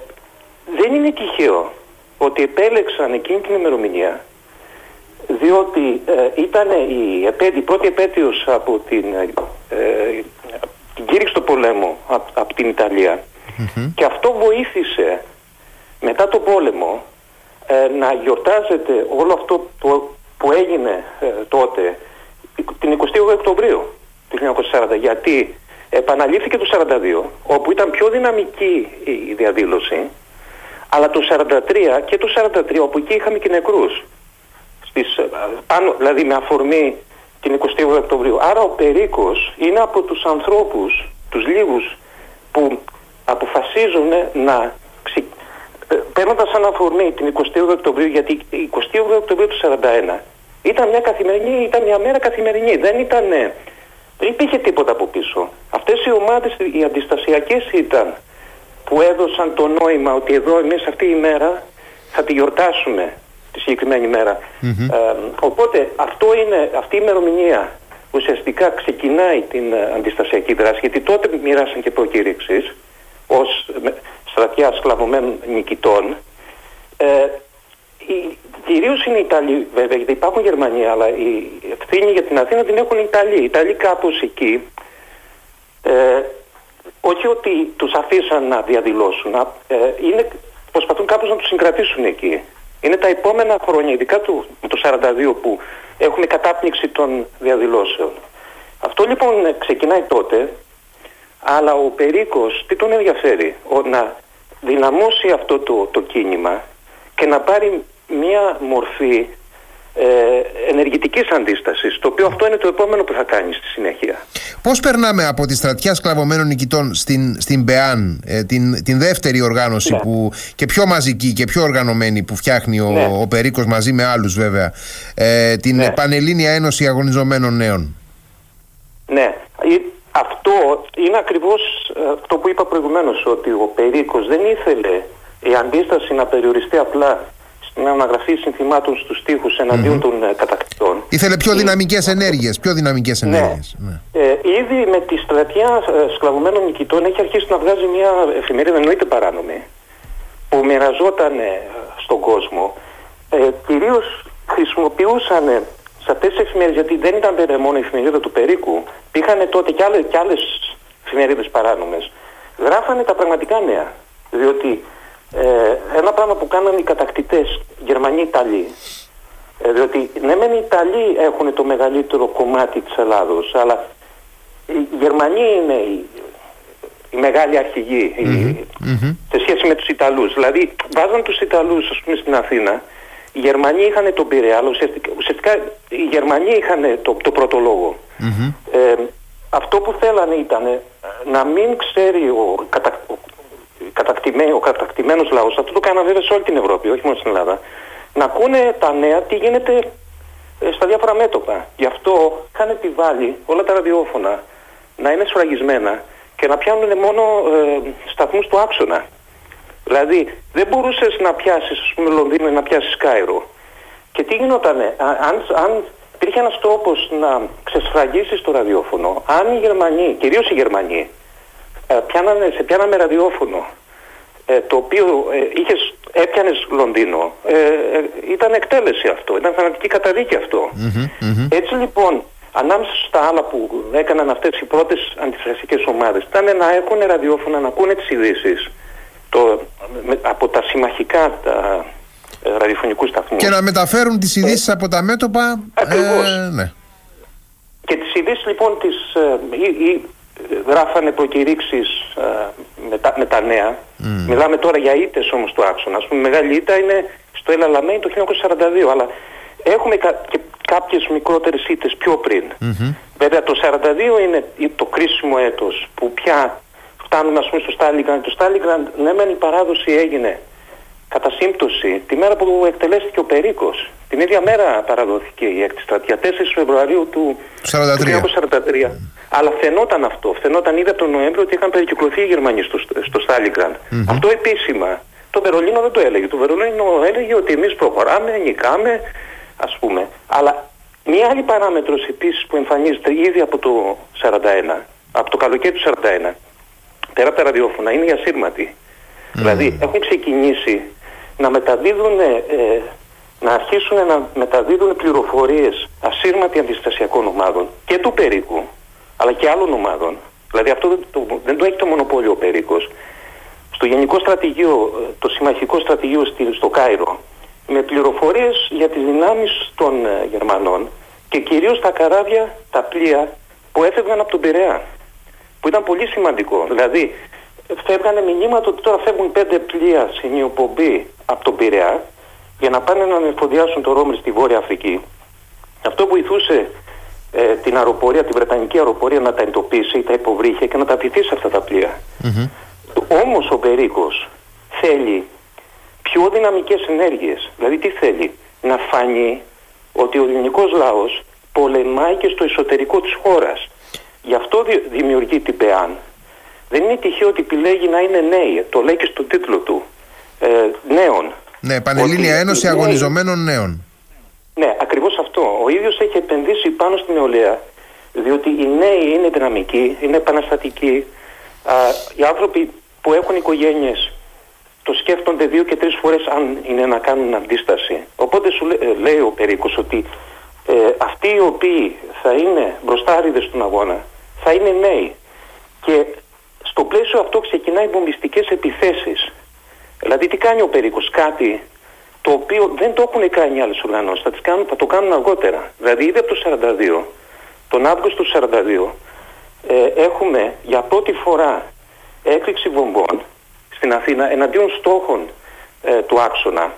δεν είναι τυχαίο ότι επέλεξαν εκείνη την ημερομηνία διότι ε, ήταν η, η πρώτη επέτειος από την, ε, την κήρυξη του πολέμου από, την ιταλια και αυτό βοήθησε μετά το πόλεμο ε, να γιορτάζεται όλο αυτό που, που έγινε ε, τότε την 28 Οκτωβρίου του 1940 γιατί επαναλήφθηκε το 1942 όπου ήταν πιο δυναμική η διαδήλωση αλλά το 1943 και το 1943 όπου εκεί είχαμε και νεκρούς στις, ε, πάνω, δηλαδή με αφορμή την 28 Οκτωβρίου άρα ο Περίκος είναι από τους ανθρώπους τους λίγους που αποφασίζουν να ξε... Ε, παίρνοντας σαν αφορμή την 28 Οκτωβρίου γιατί η 28 Οκτωβρίου του 1941 ήταν μια καθημερινή, ήταν μια μέρα καθημερινή. Δεν ήταν, δεν υπήρχε τίποτα από πίσω. Αυτές οι ομάδες, οι αντιστασιακές ήταν που έδωσαν το νόημα ότι εδώ εμείς αυτή η μέρα θα τη γιορτάσουμε τη συγκεκριμένη Ε, οπότε αυτό είναι, αυτή η ημερομηνία ουσιαστικά ξεκινάει την ε, αντιστασιακή δράση γιατί τότε μοιράσαν και προκήρυξεις ως στρατιά σκλαβωμένων νικητών. Ε, Κυρίως είναι οι Ιταλοί βέβαια, γιατί υπάρχουν Γερμανοί, αλλά η ευθύνη για την Αθήνα την έχουν οι Ιταλοί. Οι Ιταλοί κάπως εκεί, ε, όχι ότι τους αφήσαν να διαδηλώσουν, ε, είναι, προσπαθούν κάπως να τους συγκρατήσουν εκεί. Είναι τα επόμενα χρόνια, ειδικά το, το 42 που έχουμε κατάπνιξη των διαδηλώσεων. Αυτό λοιπόν ξεκινάει τότε, αλλά ο Περίκος τι τον ενδιαφέρει, να δυναμώσει αυτό το, το κίνημα και να πάρει μία μορφή ε, ενεργητικής αντίστασης, το οποίο αυτό είναι το επόμενο που θα κάνεις στη συνέχεια. Πώς περνάμε από τη στρατιά σκλαβωμένων νικητών στην, στην ΠΕΑΝ, ε, την, την δεύτερη οργάνωση ναι. που, και πιο μαζική και πιο οργανωμένη που φτιάχνει ο, ναι. ο Περίκος μαζί με άλλους βέβαια, ε, την ναι. Πανελλήνια Ένωση Αγωνιζομένων Νέων. Ναι, αυτό είναι ακριβώς ε, αυτό που είπα προηγουμένως, ότι ο Περίκος δεν ήθελε η αντίσταση να περιοριστεί απλά στην αναγραφή συνθημάτων στους στίχους εναντίον των ε, κατακτητών. Ήθελε πιο δυναμικές ενέργειες, πιο δυναμικές ναι. ενέργειες. Ναι. Ε, ήδη με τη στρατιά ε, σκλαβωμένων νικητών έχει αρχίσει να βγάζει μια εφημερίδα εννοείται παράνομη που μοιραζόταν ε, στον κόσμο. Ε, κυρίως χρησιμοποιούσαν σε αυτές τις εφημερίδες, γιατί δεν ήταν βέβαια μόνο η εφημερίδα του Περίκου, πήγαν τότε και άλλες, και άλλες εφημερίδες παράνομες. Γράφανε τα πραγματικά νέα, διότι ε, ένα πράγμα που κάνανε οι κατακτητές Γερμανοί Ιταλοί ε, διότι ναι μεν οι Ιταλοί έχουν το μεγαλύτερο κομμάτι της Ελλάδος αλλά οι Γερμανοί είναι οι, η μεγάλη αρχηγή η- σε σχέση με τους Ιταλούς. Δηλαδή βάζαν τους Ιταλούς ας πούμε στην Αθήνα, οι Γερμανοί είχαν τον Πειραιά, αλλά ουσιαστικά, ουσιαστικά οι Γερμανοί είχαν το, το πρώτο λόγο. Ε, αυτό που θέλανε ήταν ε, να μην ξέρει ο, κατα, ο, κατακτημέ- ο κατακτημένος λαός, αυτό το κάνανε βέβαια σε όλη την Ευρώπη, όχι μόνο στην Ελλάδα, να ακούνε τα νέα τι γίνεται ε, στα διάφορα μέτωπα. Γι' αυτό είχαν επιβάλει όλα τα ραδιόφωνα να είναι σφραγισμένα και να πιάνουν μόνο ε, σταθμούς του άξονα. Δηλαδή δεν μπορούσες να πιάσεις ας πούμε Λονδίνο ή να πιάσεις Κάιρο. Και τι γινότανε, α- αν, αν υπήρχε ένας τρόπος να ξεσφραγίσεις το ραδιόφωνο, αν οι Γερμανοί, κυρίως οι Γερμανοί, ε, πιάνανε, σε πιάναμε ραδιόφωνο ε, το οποίο ε, είχες, έπιανες Λονδίνο, ε, ε, ήταν εκτέλεση αυτό, ήταν θανατική καταδίκη αυτό. Έτσι λοιπόν, ανάμεσα στα άλλα που έκαναν αυτές οι πρώτες αντιστασιακές ομάδες, ήταν να έχουν ραδιόφωνα, να ακούνε τις ειδήσεις από τα συμμαχικά τα, ε, ραδιοφωνικούς σταθμούς. Και να μεταφέρουν τις ειδήσεις από τα μέτωπα. Ακριβώς. ε, ναι. Και τις ειδήσεις λοιπόν τις ε, ή, ή, ε, γράφανε προκηρύξεις ε, με, τα, με τα νέα. Μιλάμε τώρα για ήττες όμως του άξονα. Ας πούμε η μεγάλη ήττα είναι στο Ελαλαμένη το 1942. Αλλά έχουμε κα, και κάποιες μικρότερες ήττες πιο πριν. Βέβαια το 1942 είναι το κρίσιμο έτος που πια φτάνουμε ας πούμε στο Στάλιγκραντ. Το Στάλιγκραντ ναι μεν η παράδοση έγινε κατά σύμπτωση τη μέρα που εκτελέστηκε ο Περίκος. Την ίδια μέρα παραδόθηκε η έκτη στρατιά, 4 Φεβρουαρίου του 43. 1943. Αλλά φαινόταν αυτό. Φαινόταν ήδη από τον Νοέμβριο ότι είχαν περικυκλωθεί οι Γερμανοί στο, στο Στάλιγκραντ. Αυτό επίσημα. Το Βερολίνο δεν το έλεγε. Το Βερολίνο έλεγε ότι εμείς προχωράμε, νικάμε, ας πούμε. Αλλά μία άλλη παράμετρος επίσης που εμφανίζεται ήδη από το 41, από το καλοκαίρι του 41, πέρα από τα ραδιόφωνα, είναι οι ασύρματοι. Δηλαδή έχουν ξεκινήσει να μεταδίδουν, ε, να αρχίσουν να μεταδίδουν πληροφορίες ασύρματοι αντιστασιακών ομάδων και του Περίκου, αλλά και άλλων ομάδων. Δηλαδή αυτό δεν το, δεν το έχει το μονοπόλιο ο Περίκος. Στο γενικό στρατηγείο, ε, το συμμαχικό στρατηγείο στη- στο Κάιρο, με πληροφορίες για τις δυνάμεις των ε, Γερμανών και κυρίως τα καράβια, τα πλοία που έφευγαν από τον Πειραιά που ήταν πολύ σημαντικό. Δηλαδή, φεύγανε μηνύματα ότι τώρα φεύγουν πέντε πλοία συνειοπομπή από τον Πειραιά για να πάνε να εφοδιάσουν το Ρόμρι στη Βόρεια Αφρική. Αυτό βοηθούσε ε, την αεροπορία, την Βρετανική αεροπορία να τα εντοπίσει, τα υποβρύχια και να τα πηθεί σε αυτά τα πλοία. Όμως ο Περίκος θέλει πιο δυναμικές ενέργειες. Δηλαδή τι θέλει, να φανεί ότι ο ελληνικός λαός πολεμάει και στο εσωτερικό της χώρας. Γι' αυτό δη- δημιουργεί την ΠΕΑΝ. Δεν είναι τυχαίο ότι επιλέγει να είναι νέοι. Το λέει και στον τίτλο του. Ε, νέων. Ναι, Πανελλήνια Ότι Ένωση οι νέοι- Αγωνιζομένων Νέων. ναι, ακριβώς αυτό. Ο ίδιος έχει επενδύσει πάνω στην νεολαία, διότι οι νέοι είναι δυναμικοί, είναι επαναστατικοί. Α, οι άνθρωποι που έχουν οικογένειες το σκέφτονται δύο και τρεις φορές αν είναι να κάνουν αντίσταση. Οπότε σου λέ- ε, λέει ο Περίκος ότι ε, αυτοί οι οποίοι θα είναι μπροστάριδες στον αγώνα θα είναι νέοι. Και στο πλαίσιο αυτό ξεκινάει βομβιστικές επιθέσεις. Δηλαδή τι κάνει ο Περίκος, κάτι το οποίο δεν το έχουν κάνει οι άλλες οργανώσεις, θα, τις κάνουν, θα το κάνουν αργότερα. Δηλαδή ήδη από το 42, τον Αύγουστο του 42, ε, έχουμε για πρώτη φορά έκρηξη βομβών στην Αθήνα εναντίον στόχων ε, του άξονα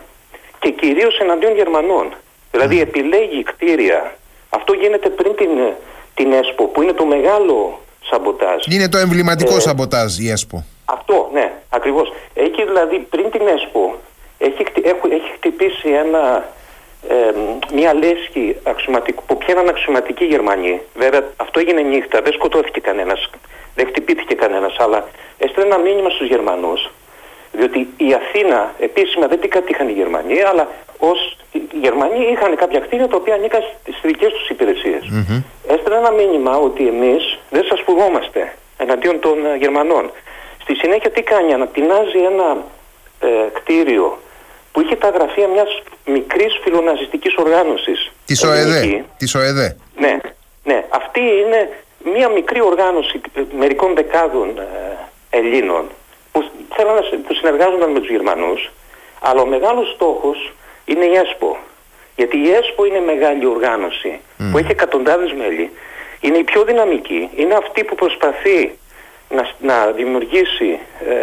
και κυρίως εναντίον Γερμανών. Δηλαδή επιλέγει κτίρια. Αυτό γίνεται πριν την, ε, την ΕΣΠΟ που είναι το μεγάλο σαμποτάζ. Είναι το εμβληματικό Ε, σαμποτάζ η ΕΣΠΟ. Αυτό, ναι, ακριβώς. Έχει δηλαδή πριν την ΕΣΠΟ, έχει, χτι- έχω- έχει χτυπήσει ένα, ε, μια λέσχη αξιωματικού, που πιάναν αξιωματικοί Γερμανοί. Βέβαια αυτό έγινε νύχτα, δεν σκοτώθηκε κανένας, δεν χτυπήθηκε κανένας, αλλά έστειλε ένα μήνυμα στους Γερμανούς, διότι η Αθήνα επίσημα δεν την κατήχαν οι Γερμανοί, αλλά ως οι Γερμανοί είχαν κάποια κτίρια τα οποία ανήκαν στις δικές τους υπηρεσίες. Έστειλε ένα μήνυμα ότι εμείς δεν σας φοβόμαστε εναντίον των ε, Γερμανών. Στη συνέχεια τι κάνει, ανατινάζει ένα ε, κτίριο που είχε τα γραφεία μιας μικρής φιλοναζιστικής οργάνωσης. Της ελληνική. ΟΕΔΕ. Της ΟΕΔΕ. Ναι, ναι. Αυτή είναι μια μικρή οργάνωση ε, μερικών δεκάδων ε, Ελλήνων που θέλουν να συ- που συνεργάζονταν με τους Γερμανούς αλλά ο μεγάλος στόχος είναι η ΕΣΠΟ. Γιατί η ΕΣΠΟ είναι μεγάλη οργάνωση που έχει εκατοντάδες μέλη. Είναι η πιο δυναμική. Είναι αυτή που προσπαθεί να, να δημιουργήσει, ε,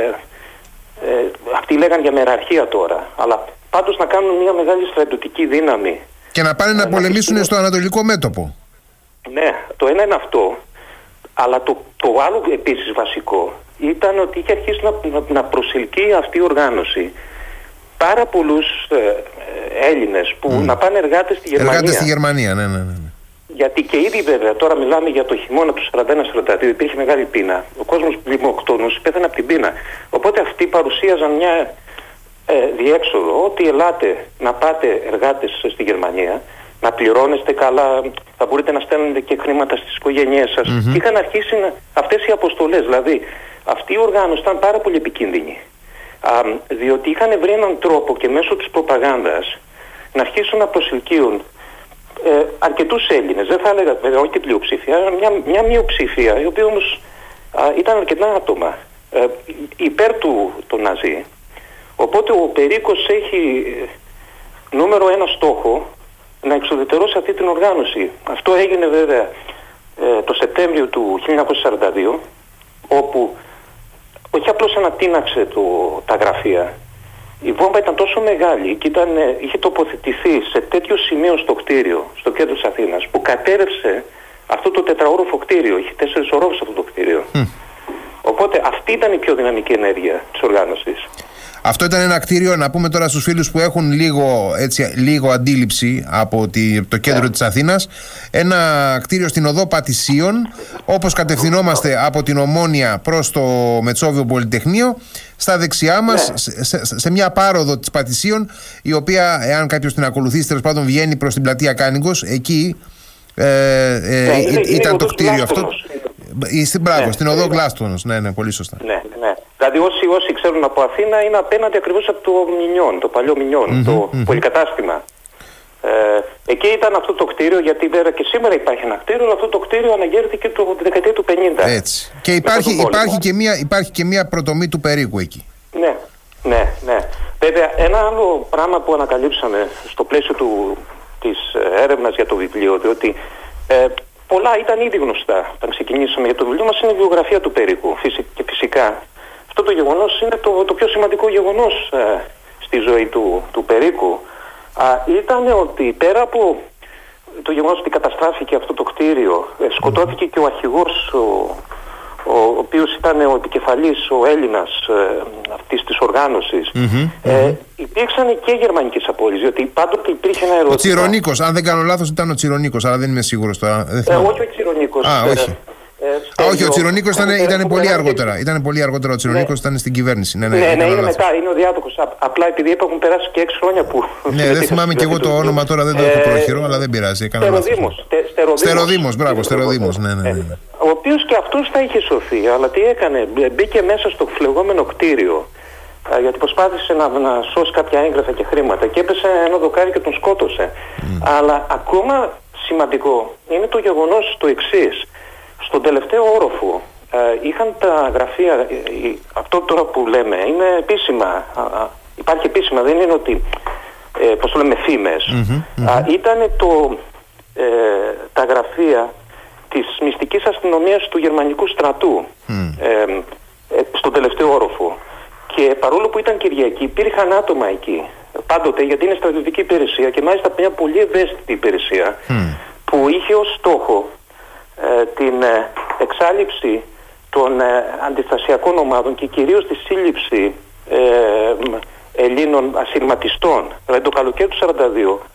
ε, αυτοί λέγαν για μεραρχία τώρα, αλλά πάντως να κάνουν μια μεγάλη στρατιωτική δύναμη. Και να πάνε να πολεμήσουν στο ανατολικό μέτωπο. Ναι, το ένα είναι αυτό, αλλά το, το άλλο επίσης βασικό ήταν ότι είχε αρχίσει να, να, να προσελκύει αυτή η οργάνωση πάρα πολλούς ε, Έλληνες που να πάνε εργάτες στη Γερμανία. Εργάτες στη Γερμανία, ναι, ναι, ναι. Γιατί και ήδη βέβαια, τώρα μιλάμε για το χειμώνα του 41-42, υπήρχε μεγάλη πείνα. Ο κόσμος λιμοκτόνους πέθανε από την πείνα. Οπότε αυτοί παρουσίαζαν μια ε, διέξοδο ότι ελάτε να πάτε εργάτες στη Γερμανία, να πληρώνεστε καλά, θα μπορείτε να στέλνετε και χρήματα στις οικογένειές σας. Mm-hmm. Και είχαν αρχίσει να, αυτές οι αποστολές. Δηλαδή, αυτή η οργάνωση ήταν πάρα πολύ επικίνδυνη. Α, διότι είχαν βρει έναν τρόπο και μέσω της προπαγάνδας να αρχίσουν να προσελκύουν ε, αρκετούς Έλληνες. Δεν θα έλεγα βέβαια όχι την πλειοψηφία, αλλά μια, μια μειοψηφία, η οποία όμως ήταν αρκετά άτομα ε, υπέρ του το Ναζί. Οπότε ο Περίκος έχει ε, νούμερο ένα στόχο να εξοδετερώσει αυτή την οργάνωση. Αυτό έγινε βέβαια ε, το Σεπτέμβριο του 1942 όπου όχι απλώς ανατείναξε το, τα γραφεία η βόμβα ήταν τόσο μεγάλη και ήταν, ε, είχε τοποθετηθεί σε τέτοιο σημείο στο κτίριο, στο κέντρο της Αθήνας, που κατέρευσε αυτό το τετραόροφο κτίριο. Είχε τέσσερις ορόφους αυτό το κτίριο. Οπότε αυτή ήταν η πιο δυναμική ενέργεια της οργάνωσης. Αυτό ήταν ένα κτίριο, να πούμε τώρα στους φίλους που έχουν λίγο, έτσι, λίγο αντίληψη από τη, το κέντρο yeah. Ναι. της Αθήνας, ένα κτίριο στην οδό Πατησίων, όπως κατευθυνόμαστε από την Ομόνια προς το Μετσόβιο Πολυτεχνείο, στα δεξιά μας, ναι. σε, σε, μια πάροδο της Πατησίων, η οποία, εάν κάποιος την ακολουθήσει, τέλος πάντων βγαίνει προς την πλατεία Κάνικος, εκεί ε, ε, ναι, ήταν το κτίριο αυτό. Στην, μπράβο, στην οδό Γλάστονος, ναι, ναι, πολύ σωστά. Ναι, ναι. Δηλαδή όσοι, όσοι ξέρουν από Αθήνα είναι απέναντι ακριβώς από το Μινιόν, το παλιό το mm πολυκατάστημα. Ε, εκεί ήταν αυτό το κτίριο, γιατί βέβαια και σήμερα υπάρχει ένα κτίριο, αλλά αυτό το κτίριο αναγκέρθηκε το δεκαετία του 50. Έτσι. Και υπάρχει, υπάρχει, και μια, υπάρχει και μια προτομή του περίπου εκεί. Ναι, ναι, ναι. Βέβαια, ένα άλλο πράγμα που ανακαλύψαμε στο πλαίσιο του, της έρευνας για το βιβλίο, διότι ε, πολλά ήταν ήδη γνωστά όταν ξεκινήσαμε για το βιβλίο μας, είναι η βιογραφία του Περίκου. Και φυσικά αυτό το γεγονός είναι το, το πιο σημαντικό γεγονός ε, στη ζωή του, του Περίκου. Α, ήταν ότι πέρα από το γεγονός ότι καταστράφηκε αυτό το κτίριο, ε, σκοτώθηκε και ο αρχηγός, ο, ο οποίος ήταν ο επικεφαλής, ο Έλληνας ε, αυτής της οργάνωσης. Ε, υπήρξαν και γερμανικές απώλειες, διότι πάντοτε υπήρχε ένα ερώτημα. Ο Τσιρονίκος, αν δεν κάνω λάθος ήταν ο Τσιρονίκος, αλλά δεν είμαι σίγουρος τώρα. Ε, όχι ο Τσιρονίκος. Α, όχι. Ε, Α, όχι, ο Τσιρονίκος ήταν, ήταν πολύ αργότερα. Ήταν πολύ αργότερα. Ο Τσιρονίκος ναι. ήταν στην κυβέρνηση. Ναι, ναι, ναι, ναι είναι μετά, είναι ο διάδοχος. Απλά επειδή έχουν περάσει και έξι χρόνια που. Ναι, δεν θυμάμαι και εγώ το όνομα τώρα, δεν το έχω ε, πρόχειρο, αλλά δεν πειράζει. Στεροδήμος, μπράβο, Στεροδήμος. Ναι, ναι, ναι. Ο οποίος και αυτός θα είχε σωθεί, αλλά τι έκανε, μπήκε μέσα στο φλεγόμενο κτίριο γιατί προσπάθησε να, να σώσει κάποια έγγραφα και χρήματα και έπεσε ένα δοκάρι και τον σκότωσε. Αλλά ακόμα σημαντικό είναι το γεγονός το εξής. Στον τελευταίο όροφο ε, είχαν τα γραφεία, ε, ε, αυτό τώρα που λέμε είναι επίσημα, υπάρχει επίσημα, δεν είναι ότι, ε, πώς το λέμε, φήμες. ήταν το, τα γραφεία της μυστικής αστυνομίας του γερμανικού στρατού στον τελευταίο όροφο. Και παρόλο που ήταν Κυριακή, υπήρχαν άτομα εκεί. Πάντοτε, γιατί είναι στρατιωτική υπηρεσία και μάλιστα μια πολύ ευαίσθητη υπηρεσία που είχε ως στόχο ε, την ε, εξάλληψη των ε, αντιστασιακών ομάδων και κυρίως τη σύλληψη Ελλήνων ασυρματιστών. Δηλαδή το καλοκαίρι του 1942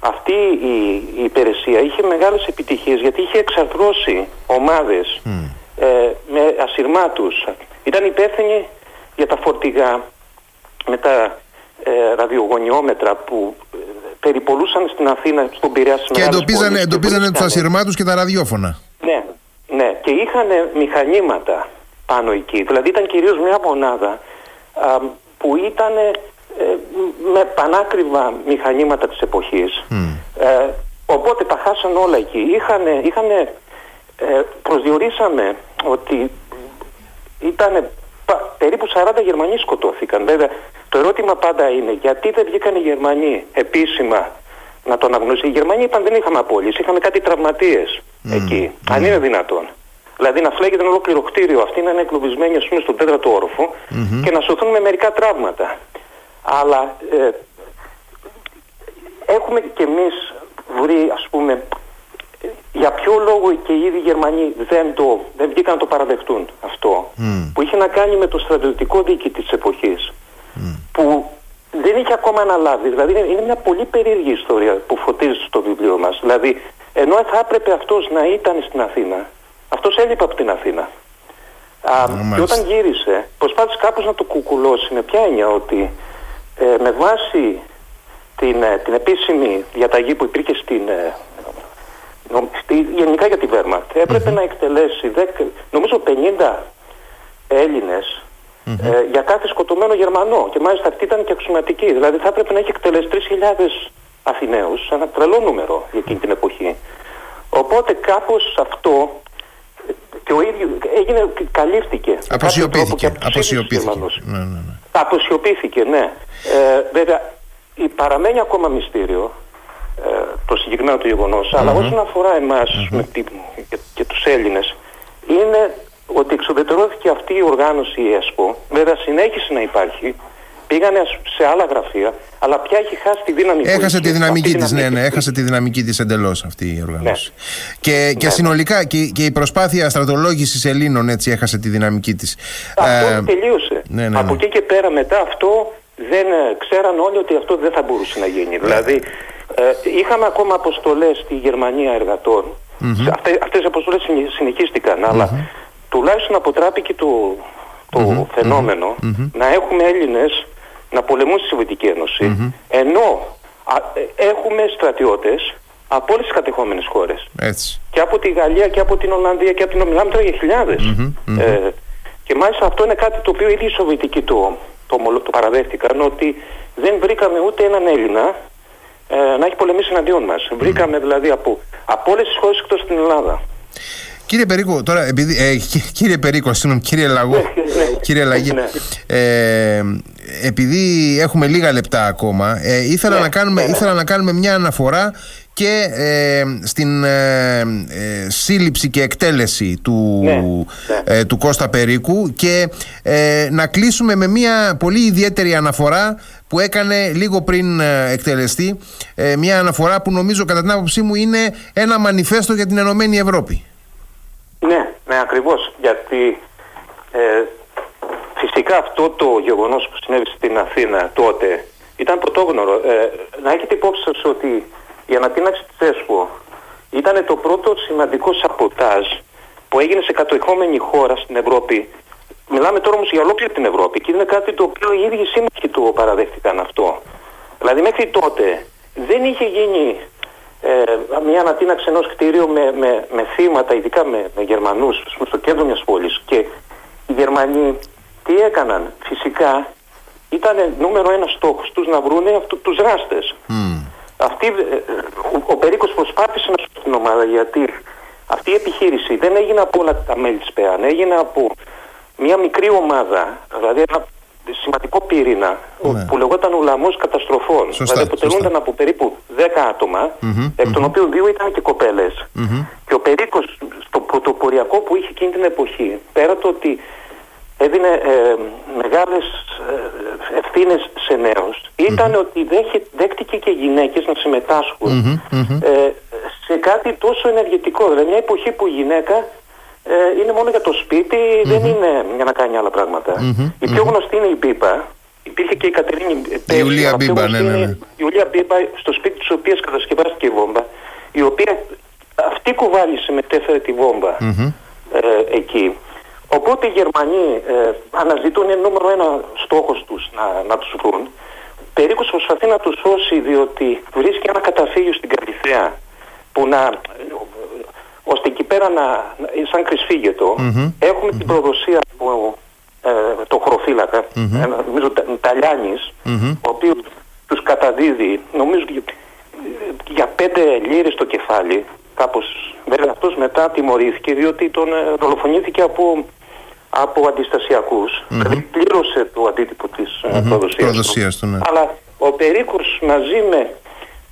αυτή η, υπηρεσία είχε μεγάλες επιτυχίες γιατί είχε εξαρθρώσει ομάδες με ασυρμάτους. Ήταν υπεύθυνοι για τα φορτηγά με τα ε, ραδιογωνιόμετρα που περιπολούσαν στην Αθήνα, στον Πειραιά Και εντοπίζανε, εντοπίζανε τους ασυρμάτους και τα ραδιόφωνα. Ναι, ναι. Και είχαν μηχανήματα πάνω εκεί. Δηλαδή ήταν κυρίως μια μονάδα που ήταν ε, με πανάκριβα μηχανήματα της εποχής. Ε, οπότε τα χάσαν όλα εκεί. Είχαν, είχαν ε, προσδιορίσαμε ότι ήταν περίπου 40 Γερμανοί σκοτώθηκαν. Βέβαια, το ερώτημα πάντα είναι γιατί δεν βγήκαν οι Γερμανοί επίσημα να το αναγνωρίσουν. Οι Γερμανοί είπαν δεν είχαμε απόλυση, είχαμε κάτι τραυματίες εκεί, αν είναι δυνατόν. Δηλαδή να φλέγεται ένα ολόκληρο κτίριο, αυτοί να είναι εγκλωβισμένοι ας πούμε, στον τέταρτο όροφο και να σωθούν με μερικά τραύματα. Αλλά ε, έχουμε κι εμείς βρει ας πούμε για ποιο λόγο και οι ίδιοι Γερμανοί δεν, το, δεν βγήκαν να το παραδεχτούν αυτό που είχε να κάνει με το στρατιωτικό δίκη της εποχής που δεν είχε ακόμα αναλάβει. Δηλαδή είναι μια πολύ περίεργη ιστορία που φωτίζει στο βιβλίο μας. Δηλαδή ενώ θα έπρεπε αυτός να ήταν στην Αθήνα αυτός έλειπε από την Αθήνα. Α, και όταν γύρισε προσπάθησε κάπως να το κουκουλώσει με ποια έννοια ότι ε, με βάση την, ε, την επίσημη διαταγή που υπήρχε στην, ε, στη, γενικά για τη Βέρμαρτ έπρεπε να εκτελέσει νομίζω 50 Έλληνες ε, για κάθε σκοτωμένο Γερμανό και μάλιστα αυτή ήταν και αξιωματική δηλαδή θα έπρεπε να έχει εκτελέσει 3.000 Αθηναίους ένα τρελό νούμερο για εκείνη την εποχή οπότε κάπως αυτό και ο ίδιος έγινε, καλύφθηκε. Αποσιωπήθηκε. Αποσιωπήθηκε. Ναι, ναι, ναι. Αποσιωπήθηκε, ναι. Ε, βέβαια, παραμένει ακόμα μυστήριο ε, το συγκεκριμένο του γεγονος αλλά όσον αφορά με τη, και, και τους Έλληνες, είναι ότι εξοδετερώθηκε αυτή η οργάνωση η ΕΣΠΟ, βέβαια συνέχισε να υπάρχει, πήγανε σε άλλα γραφεία, αλλά πια έχει χάσει τη δύναμη Έχασε τη δυναμική της, ναι, ναι, έχασε τη δυναμική της εντελώς αυτή η οργάνωση. Ναι. Και, και ναι, συνολικά και, και η προσπάθεια στρατολόγηση Ελλήνων έτσι έχασε τη δυναμική της. Αυτό ε, τελείωσε. Ναι, ναι, Από εκεί και πέρα μετά αυτό δεν ε, ξέραν όλοι ότι αυτό δεν θα μπορούσε να γίνει. Δηλαδή ε, είχαμε ακόμα αποστολές στη Γερμανία εργατών. Mm-hmm. Αυτές, οι αποστολές συνεχίστηκαν, αλλά τουλάχιστον αποτράπηκε το, το φαινομενο να έχουμε Έλληνες να πολεμούν στη Σοβιετική Ένωση, ενώ ε, έχουμε στρατιώτες από όλες τις κατεχόμενες χώρες. Και από τη Γαλλία και από την Ολλανδία και από την Μιλάμε τώρα για χιλιαδες Ε, και μάλιστα αυτό είναι κάτι το οποίο ήδη οι Σοβιετικοί το, το, το παραδέχτηκαν ότι δεν βρήκαμε ούτε έναν Έλληνα ε, να έχει πολεμήσει εναντίον μας. Βρήκαμε δηλαδή από, από όλες τις χώρες εκτός στην Ελλάδα. Κύριε Περίκο, τώρα, επειδή, ε, κύριε Περίκο, συγγνώμη, κύριε Λαγό, ναι, ναι, ναι. κύριε Λαγή, ε, επειδή έχουμε λίγα λεπτά ακόμα, ε, ήθελα, να κάνουμε, ήθελα να κάνουμε μια αναφορά και ε, στην ε, ε, σύλληψη και εκτέλεση του, ε, του Κώστα Περίκου και να κλείσουμε με μια πολύ ιδιαίτερη αναφορά που έκανε λίγο πριν εκτελεστεί μια αναφορά που νομίζω κατά την άποψή μου είναι ένα μανιφέστο για την Ενωμένη Ευρώπη. Ναι, ναι ακριβώς γιατί φυσικά αυτό το γεγονός που συνέβη στην Αθήνα τότε ήταν πρωτόγνωρο. να έχετε υπόψη σας ότι η ανατείναξη της ΕΣΠΟ ήταν το πρώτο σημαντικό σαποτάζ που έγινε σε κατοικόμενη χώρα στην Ευρώπη. Μιλάμε τώρα όμως για ολόκληρη την Ευρώπη και είναι κάτι το οποίο οι ίδιοι σύμμαχοι του παραδέχτηκαν αυτό. Δηλαδή μέχρι τότε δεν είχε γίνει ε, μια ανατείναξη ενός κτίριου με, με, με θύματα, ειδικά με, με Γερμανούς στο κέντρο μιας πόλης και οι Γερμανοί τι έκαναν; Φυσικά ήταν νούμερο ένα στόχος τους να βρούνε αυτού, τους δράστες. Αυτή, ε, ο, ο Περίκος προσπάθησε να σου την ομάδα γιατί αυτή η επιχείρηση δεν έγινε από όλα τα μέλη της ΠΕΑΝ, έγινε από μια μικρή ομάδα, δηλαδή ένα σημαντικό πυρήνα ναι. που λεγόταν Ουλαμός Καταστροφών. Σωστά, δηλαδή αποτελούνταν από περίπου 10 άτομα, mm-hmm, εκ των οποίων δύο ήταν και κοπέλες. Και ο Περίκος στο πρωτοποριακό που είχε εκείνη την εποχή, πέρα το ότι έδινε ε, μεγάλες ε, ευθύνες σε νέους ηταν ότι δέχε, δέχτηκε και γυναίκες να συμμετάσχουν ε, σε κάτι τόσο ενεργητικό. Δηλαδή μια εποχή που η γυναίκα ε, είναι μόνο για το σπίτι, δεν είναι για να κάνει άλλα Η πιο γνωστή είναι η Μπίπα. Υπήρχε και η Κατερίνη Η Ιουλία Μπίπα, ναι, ναι, ναι. Η Ιουλία Μπίπα στο σπίτι της οποίας κατασκευάστηκε η βόμβα, η οποία αυτή κουβάλισε μετέφερε τη βόμβα ε, εκεί. Οπότε οι Γερμανοί ε, αναζητούν νούμερο ένα στόχος τους να, να τους βρουν. Περίπου προσπαθεί να τους σώσει διότι βρίσκει ένα καταφύγιο στην Καλυθέα που να, ώστε εκεί πέρα να, σαν κρυσφύγετο mm έχουμε την προδοσία από ε, το χωροφύλακα, mm-hmm. ένα, νομίζω Ταλιάνης, ο οποίος τους καταδίδει νομίζω για πέντε λίρες το κεφάλι κάπως βέβαια αυτός μετά τιμωρήθηκε διότι τον ε, δολοφονήθηκε από από αντιστασιακούς. Mm-hmm. Δηλαδή πλήρωσε το αντίτυπο της mm-hmm. προδοσίας, του. Ναι. Αλλά ο Περίκος μαζί με,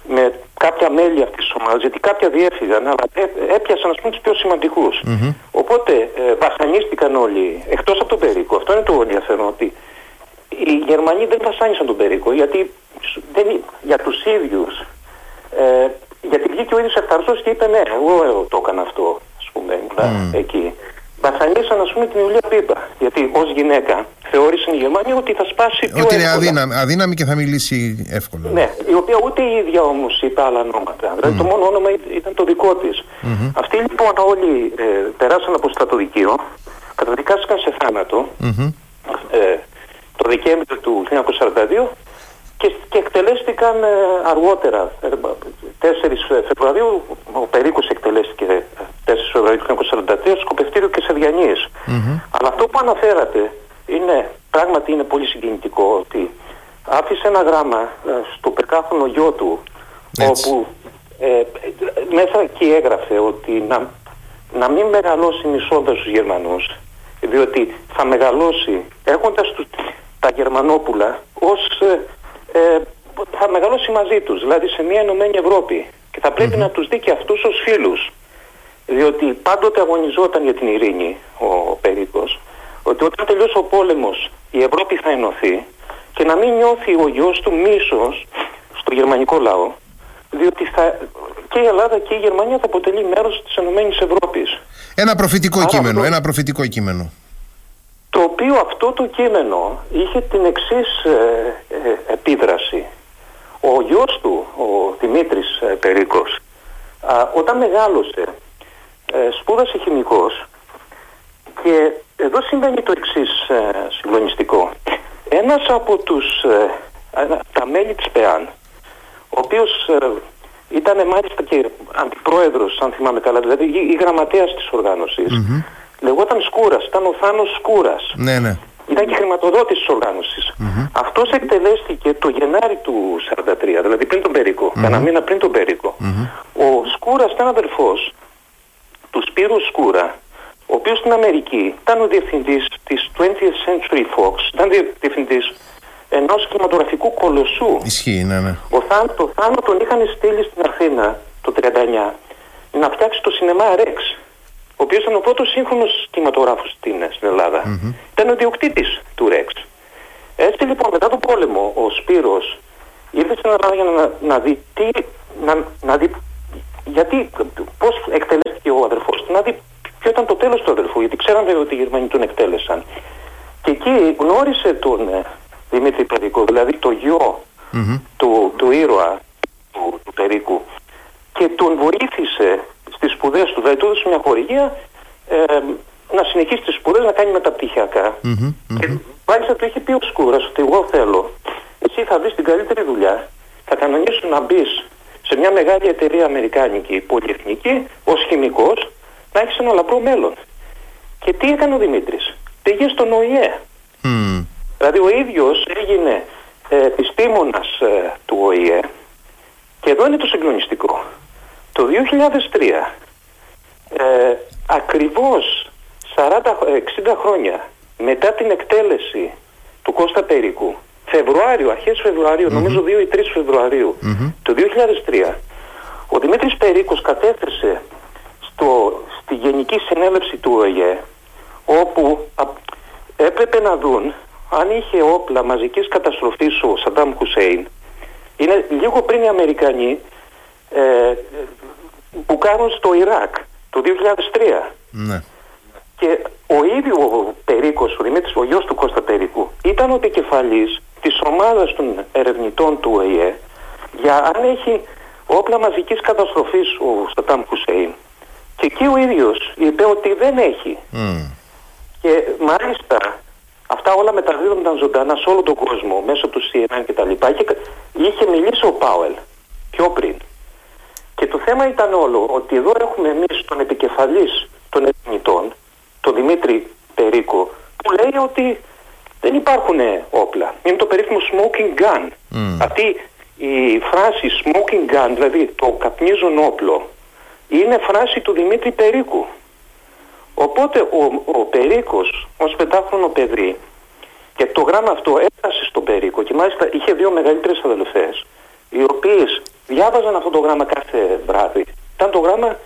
με κάποια μέλη αυτής της ομάδας, γιατί κάποια διέφυγαν, αλλά έπιασαν ας πούμε τους πιο σημαντικούς. Ο Οπότε ε, βασανίστηκαν όλοι, εκτός από τον Περίκο. Αυτό είναι το ενδιαφέρον, ότι οι Γερμανοί δεν βασάνισαν τον Περίκο, γιατί δεν, για τους ίδιους, ε, γιατί βγήκε ο ίδιος ευθαρσός και είπε ναι, εγώ ε, το έκανα αυτό, ας πούμε, ήμουν εκεί βασανίσαν ας πούμε την Ιουλία Πίπα. Γιατί ως γυναίκα θεώρησαν οι Γερμανοί ότι θα σπάσει πιο Ότι είναι αδύναμη, αδύναμη και θα μιλήσει εύκολα. Ναι, η οποία ούτε η ίδια όμως είπε άλλα ονόματα. Δηλαδή το μόνο όνομα ήταν το δικό της. mm Αυτοί λοιπόν όλοι ε, περάσαν από στρατοδικείο, καταδικάστηκαν σε θάνατο ε, το Δεκέμβριο του 1942 και, και εκτελέστηκαν ε, αργότερα. 4 ε, Φεβρουαρίου ο Περίκος εκτελέστηκε 4 Φεβρουαρίου του 1943 σκοπευτήριο και σε διανυες Αλλά αυτό που αναφέρατε είναι, πράγματι είναι πολύ συγκινητικό ότι άφησε ένα γράμμα ε, στο πεκάχρονο γιο του όπου ε, μέσα εκεί έγραφε ότι να, να μην μεγαλώσει μισώντας τους Γερμανούς διότι θα μεγαλώσει έχοντας τους, τα Γερμανόπουλα ως ε, θα μεγαλώσει μαζί τους, δηλαδή σε μια ενωμένη Ευρώπη και θα πρεπει να τους δει και αυτούς ως φίλους διότι πάντοτε αγωνιζόταν για την ειρήνη ο Περίκος ότι όταν τελειώσει ο πόλεμος η Ευρώπη θα ενωθεί και να μην νιώθει ο γιος του μίσος στο γερμανικό λαό διότι θα, και η Ελλάδα και η Γερμανία θα αποτελεί μέρος της Ενωμένης Ευρώπης. Ένα προφητικό κείμενο, ένα προφητικό κείμενο. Το οποίο αυτό το κείμενο είχε την εξής ε, ε, επίδραση. Ο γιος του, ο Δημήτρης ε, Περίκος, όταν μεγάλωσε ε, σπούδασε χημικός και εδώ συμβαίνει το εξής ε, συγκλονιστικό. Ένας από τους, ε, τα μέλη της ΠΕΑΝ, ο οποίος ε, ήταν μάλιστα και αντιπρόεδρος, αν θυμάμαι καλά, δηλαδή η γραμματέας της οργάνωσης, mm-hmm. Λεγόταν Σκούρας, ήταν ο Θάνος Σκούρας. Ναι, ναι. Ήταν και χρηματοδότης της οργάνωσης. Mm-hmm. Αυτός εκτελέστηκε το Γενάρη του 1943, δηλαδή πριν τον Περίκο, mm-hmm. κανένα μήνα πριν τον Περίκο. Ο Σκούρας ήταν αδερφός του Σπύρου Σκούρα, ο οποίος στην Αμερική ήταν ο διευθυντής της 20th Century Fox, ήταν διευθυντής ενός κινηματογραφικού κολοσσού. Ισχύει, ναι, ναι. Ο Θάν, το Θάνο τον είχαν στείλει στην Αθήνα το 1939 να φτιάξει το σινεμά Rex, ο οποίος ήταν ο πρώτος σύγχρονος κινηματογράφος στην, στην Ελλάδα. Mm-hmm. Ήταν ο διοκτήτης του Rex. Έτσι λοιπόν μετά τον πόλεμο ο Σπύρος ήρθε στην Ελλάδα για να, να δει τι, να, να δει γιατί, πώς εκτελέστηκε ο αδερφός του, να δει ποιο ήταν το τέλος του αδερφού, γιατί ξέραμε ότι οι Γερμανοί τον εκτέλεσαν. Και εκεί γνώρισε τον ε, Δημήτρη Περίκο, δηλαδή το γιο του, του ήρωα του, του Περίκου και τον βοήθησε στις σπουδές του, δηλαδή του έδωσε μια χορηγία ε, να συνεχίσει τις σπουδές, να κάνει μεταπτυχιακά. Mm-hmm, και μάλιστα του είχε πει ο Σκούρας ότι εγώ θέλω, εσύ θα βρεις την καλύτερη δουλειά, θα κανονίσουν να μπεις σε μια μεγάλη εταιρεία αμερικάνικη, πολυεθνική, ως χημικός, να έχεις ένα λαμπρό μέλλον. Και τι έκανε ο Δημήτρης, πήγε στον ΟΗΕ. Mm. Δηλαδή ο ίδιος έγινε ε, επιστήμονας ε, του ΟΗΕ και εδώ είναι το συγκλονιστικό. Το 2003, ε, ακριβώς 40, 60 χρόνια μετά την εκτέλεση του Κώστα Περίκου Φεβρουάριο, αρχές Φεβρουαρίου, νομίζω 2 ή 3 Φεβρουαρίου του 2003, ο Δημήτρης Περίκος κατέθεσε στο, στη Γενική Συνέλευση του ΟΕΕ, όπου έπρεπε να δουν αν είχε όπλα μαζικής καταστροφής ο Σαντάμ Χουσέιν. Είναι λίγο πριν οι Αμερικανοί ε, που κάνουν στο Ιράκ το 2003. Ναι. Και ο ίδιος ο Περίκος, ο Δημήτρης, ο γιος του Κώστα Περίκου, ήταν ο επικεφαλής της ομάδας των ερευνητών του ΟΗΕ για αν έχει όπλα μαζικής καταστροφής ο Σατάμ Χουσέιν. Και εκεί ο ίδιος είπε ότι δεν έχει. Και μάλιστα αυτά όλα μεταδίδονταν ζωντανά σε όλο τον κόσμο μέσω του CNN και τα λοιπά. Και είχε μιλήσει ο Πάουελ πιο πριν. Και το θέμα ήταν όλο ότι εδώ έχουμε εμείς τον επικεφαλής των ερευνητών, τον Δημήτρη Περίκο, που λέει ότι δεν υπάρχουν όπλα. Είναι το περίφημο smoking gun. Mm. Αυτή η φράση smoking gun, δηλαδή το καπνίζον όπλο, είναι φράση του Δημήτρη Περίκου. Οπότε ο, ο Περίκος ως πεντάχρονο παιδί και το γράμμα αυτό έφτασε στον Περίκο και μάλιστα είχε δύο μεγαλύτερες αδελφές οι οποίες διάβαζαν αυτό το γράμμα κάθε βράδυ. Ήταν το γράμμα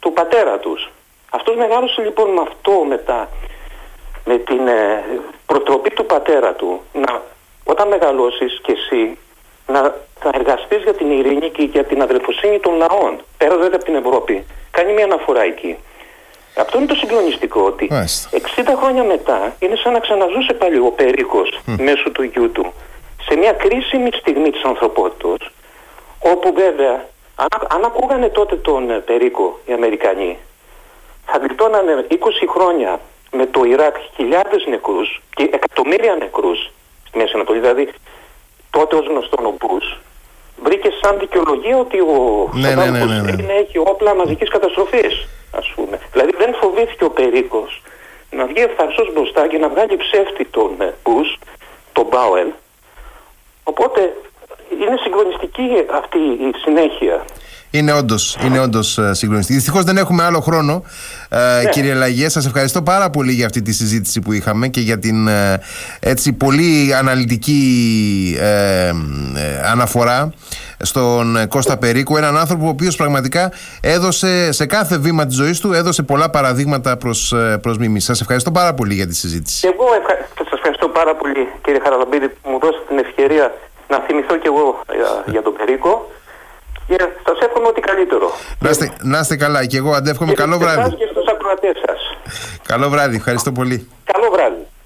του πατέρα τους. Αυτός μεγάλωσε λοιπόν με αυτό μετά, με την ε, προτροπή του πατέρα του, να, όταν μεγαλώσεις κι εσύ, να θα εργαστείς για την ειρήνη και για την αδελφοσύνη των λαών, πέρα βέβαια από την Ευρώπη. Κάνει μια αναφορά εκεί. Αυτό είναι το συγκλονιστικό ότι 60 χρόνια μετά είναι σαν να ξαναζούσε πάλι ο Περίκος μέσω του γιού του σε μια κρίσιμη στιγμή της ανθρωπότητας όπου βέβαια αν, αν ακούγανε τότε τον ε, Περίκο οι Αμερικανοί θα γλιτώνανε 20 χρόνια με το Ιράκ χιλιάδες νεκρούς και εκατομμύρια νεκρούς στη Μέση Ανατολή. Δηλαδή τότε ως γνωστόν ο Μπούς βρήκε σαν δικαιολογία ότι ο ναι, ναι, ναι, ναι, ναι. έχει όπλα μαζικής καταστροφής ας πούμε. Δηλαδή δεν φοβήθηκε ο Περίκος να βγει ευθαρσός μπροστά και να βγάλει ψεύτη τον Μπούς, τον Μπάουελ. Οπότε είναι συγκλονιστική αυτή η συνέχεια. Είναι όντως είναι όντως ε, συγκλονιστική. Δυστυχώς δεν έχουμε άλλο χρόνο, ε, ναι. κύριε Λαγιέ. Σας ευχαριστώ πάρα πολύ για αυτή τη συζήτηση που είχαμε και για την ε, έτσι πολύ αναλυτική ε, αναφορά στον Κώστα Περίκου. Έναν άνθρωπο ο οποίος πραγματικά έδωσε σε κάθε βήμα της ζωής του έδωσε πολλά παραδείγματα προς προς μίμηση. Σας ευχαριστώ πάρα πολύ για τη συζήτηση. Και εγώ ευχα... σας ευχαριστώ πάρα πολύ, κύριε Χαραλαμπίδη, που μου δώσετε την ευκαιρία να θυμηθώ κι εγώ για, για τον Περίκο. Και σας εύχομαι ό,τι καλύτερο. Να είστε, να είστε καλά. Και εγώ αντεύχομαι. Καλό βράδυ. Και στους ακροατές σας. Καλό βράδυ. Ευχαριστώ πολύ. Καλό βράδυ.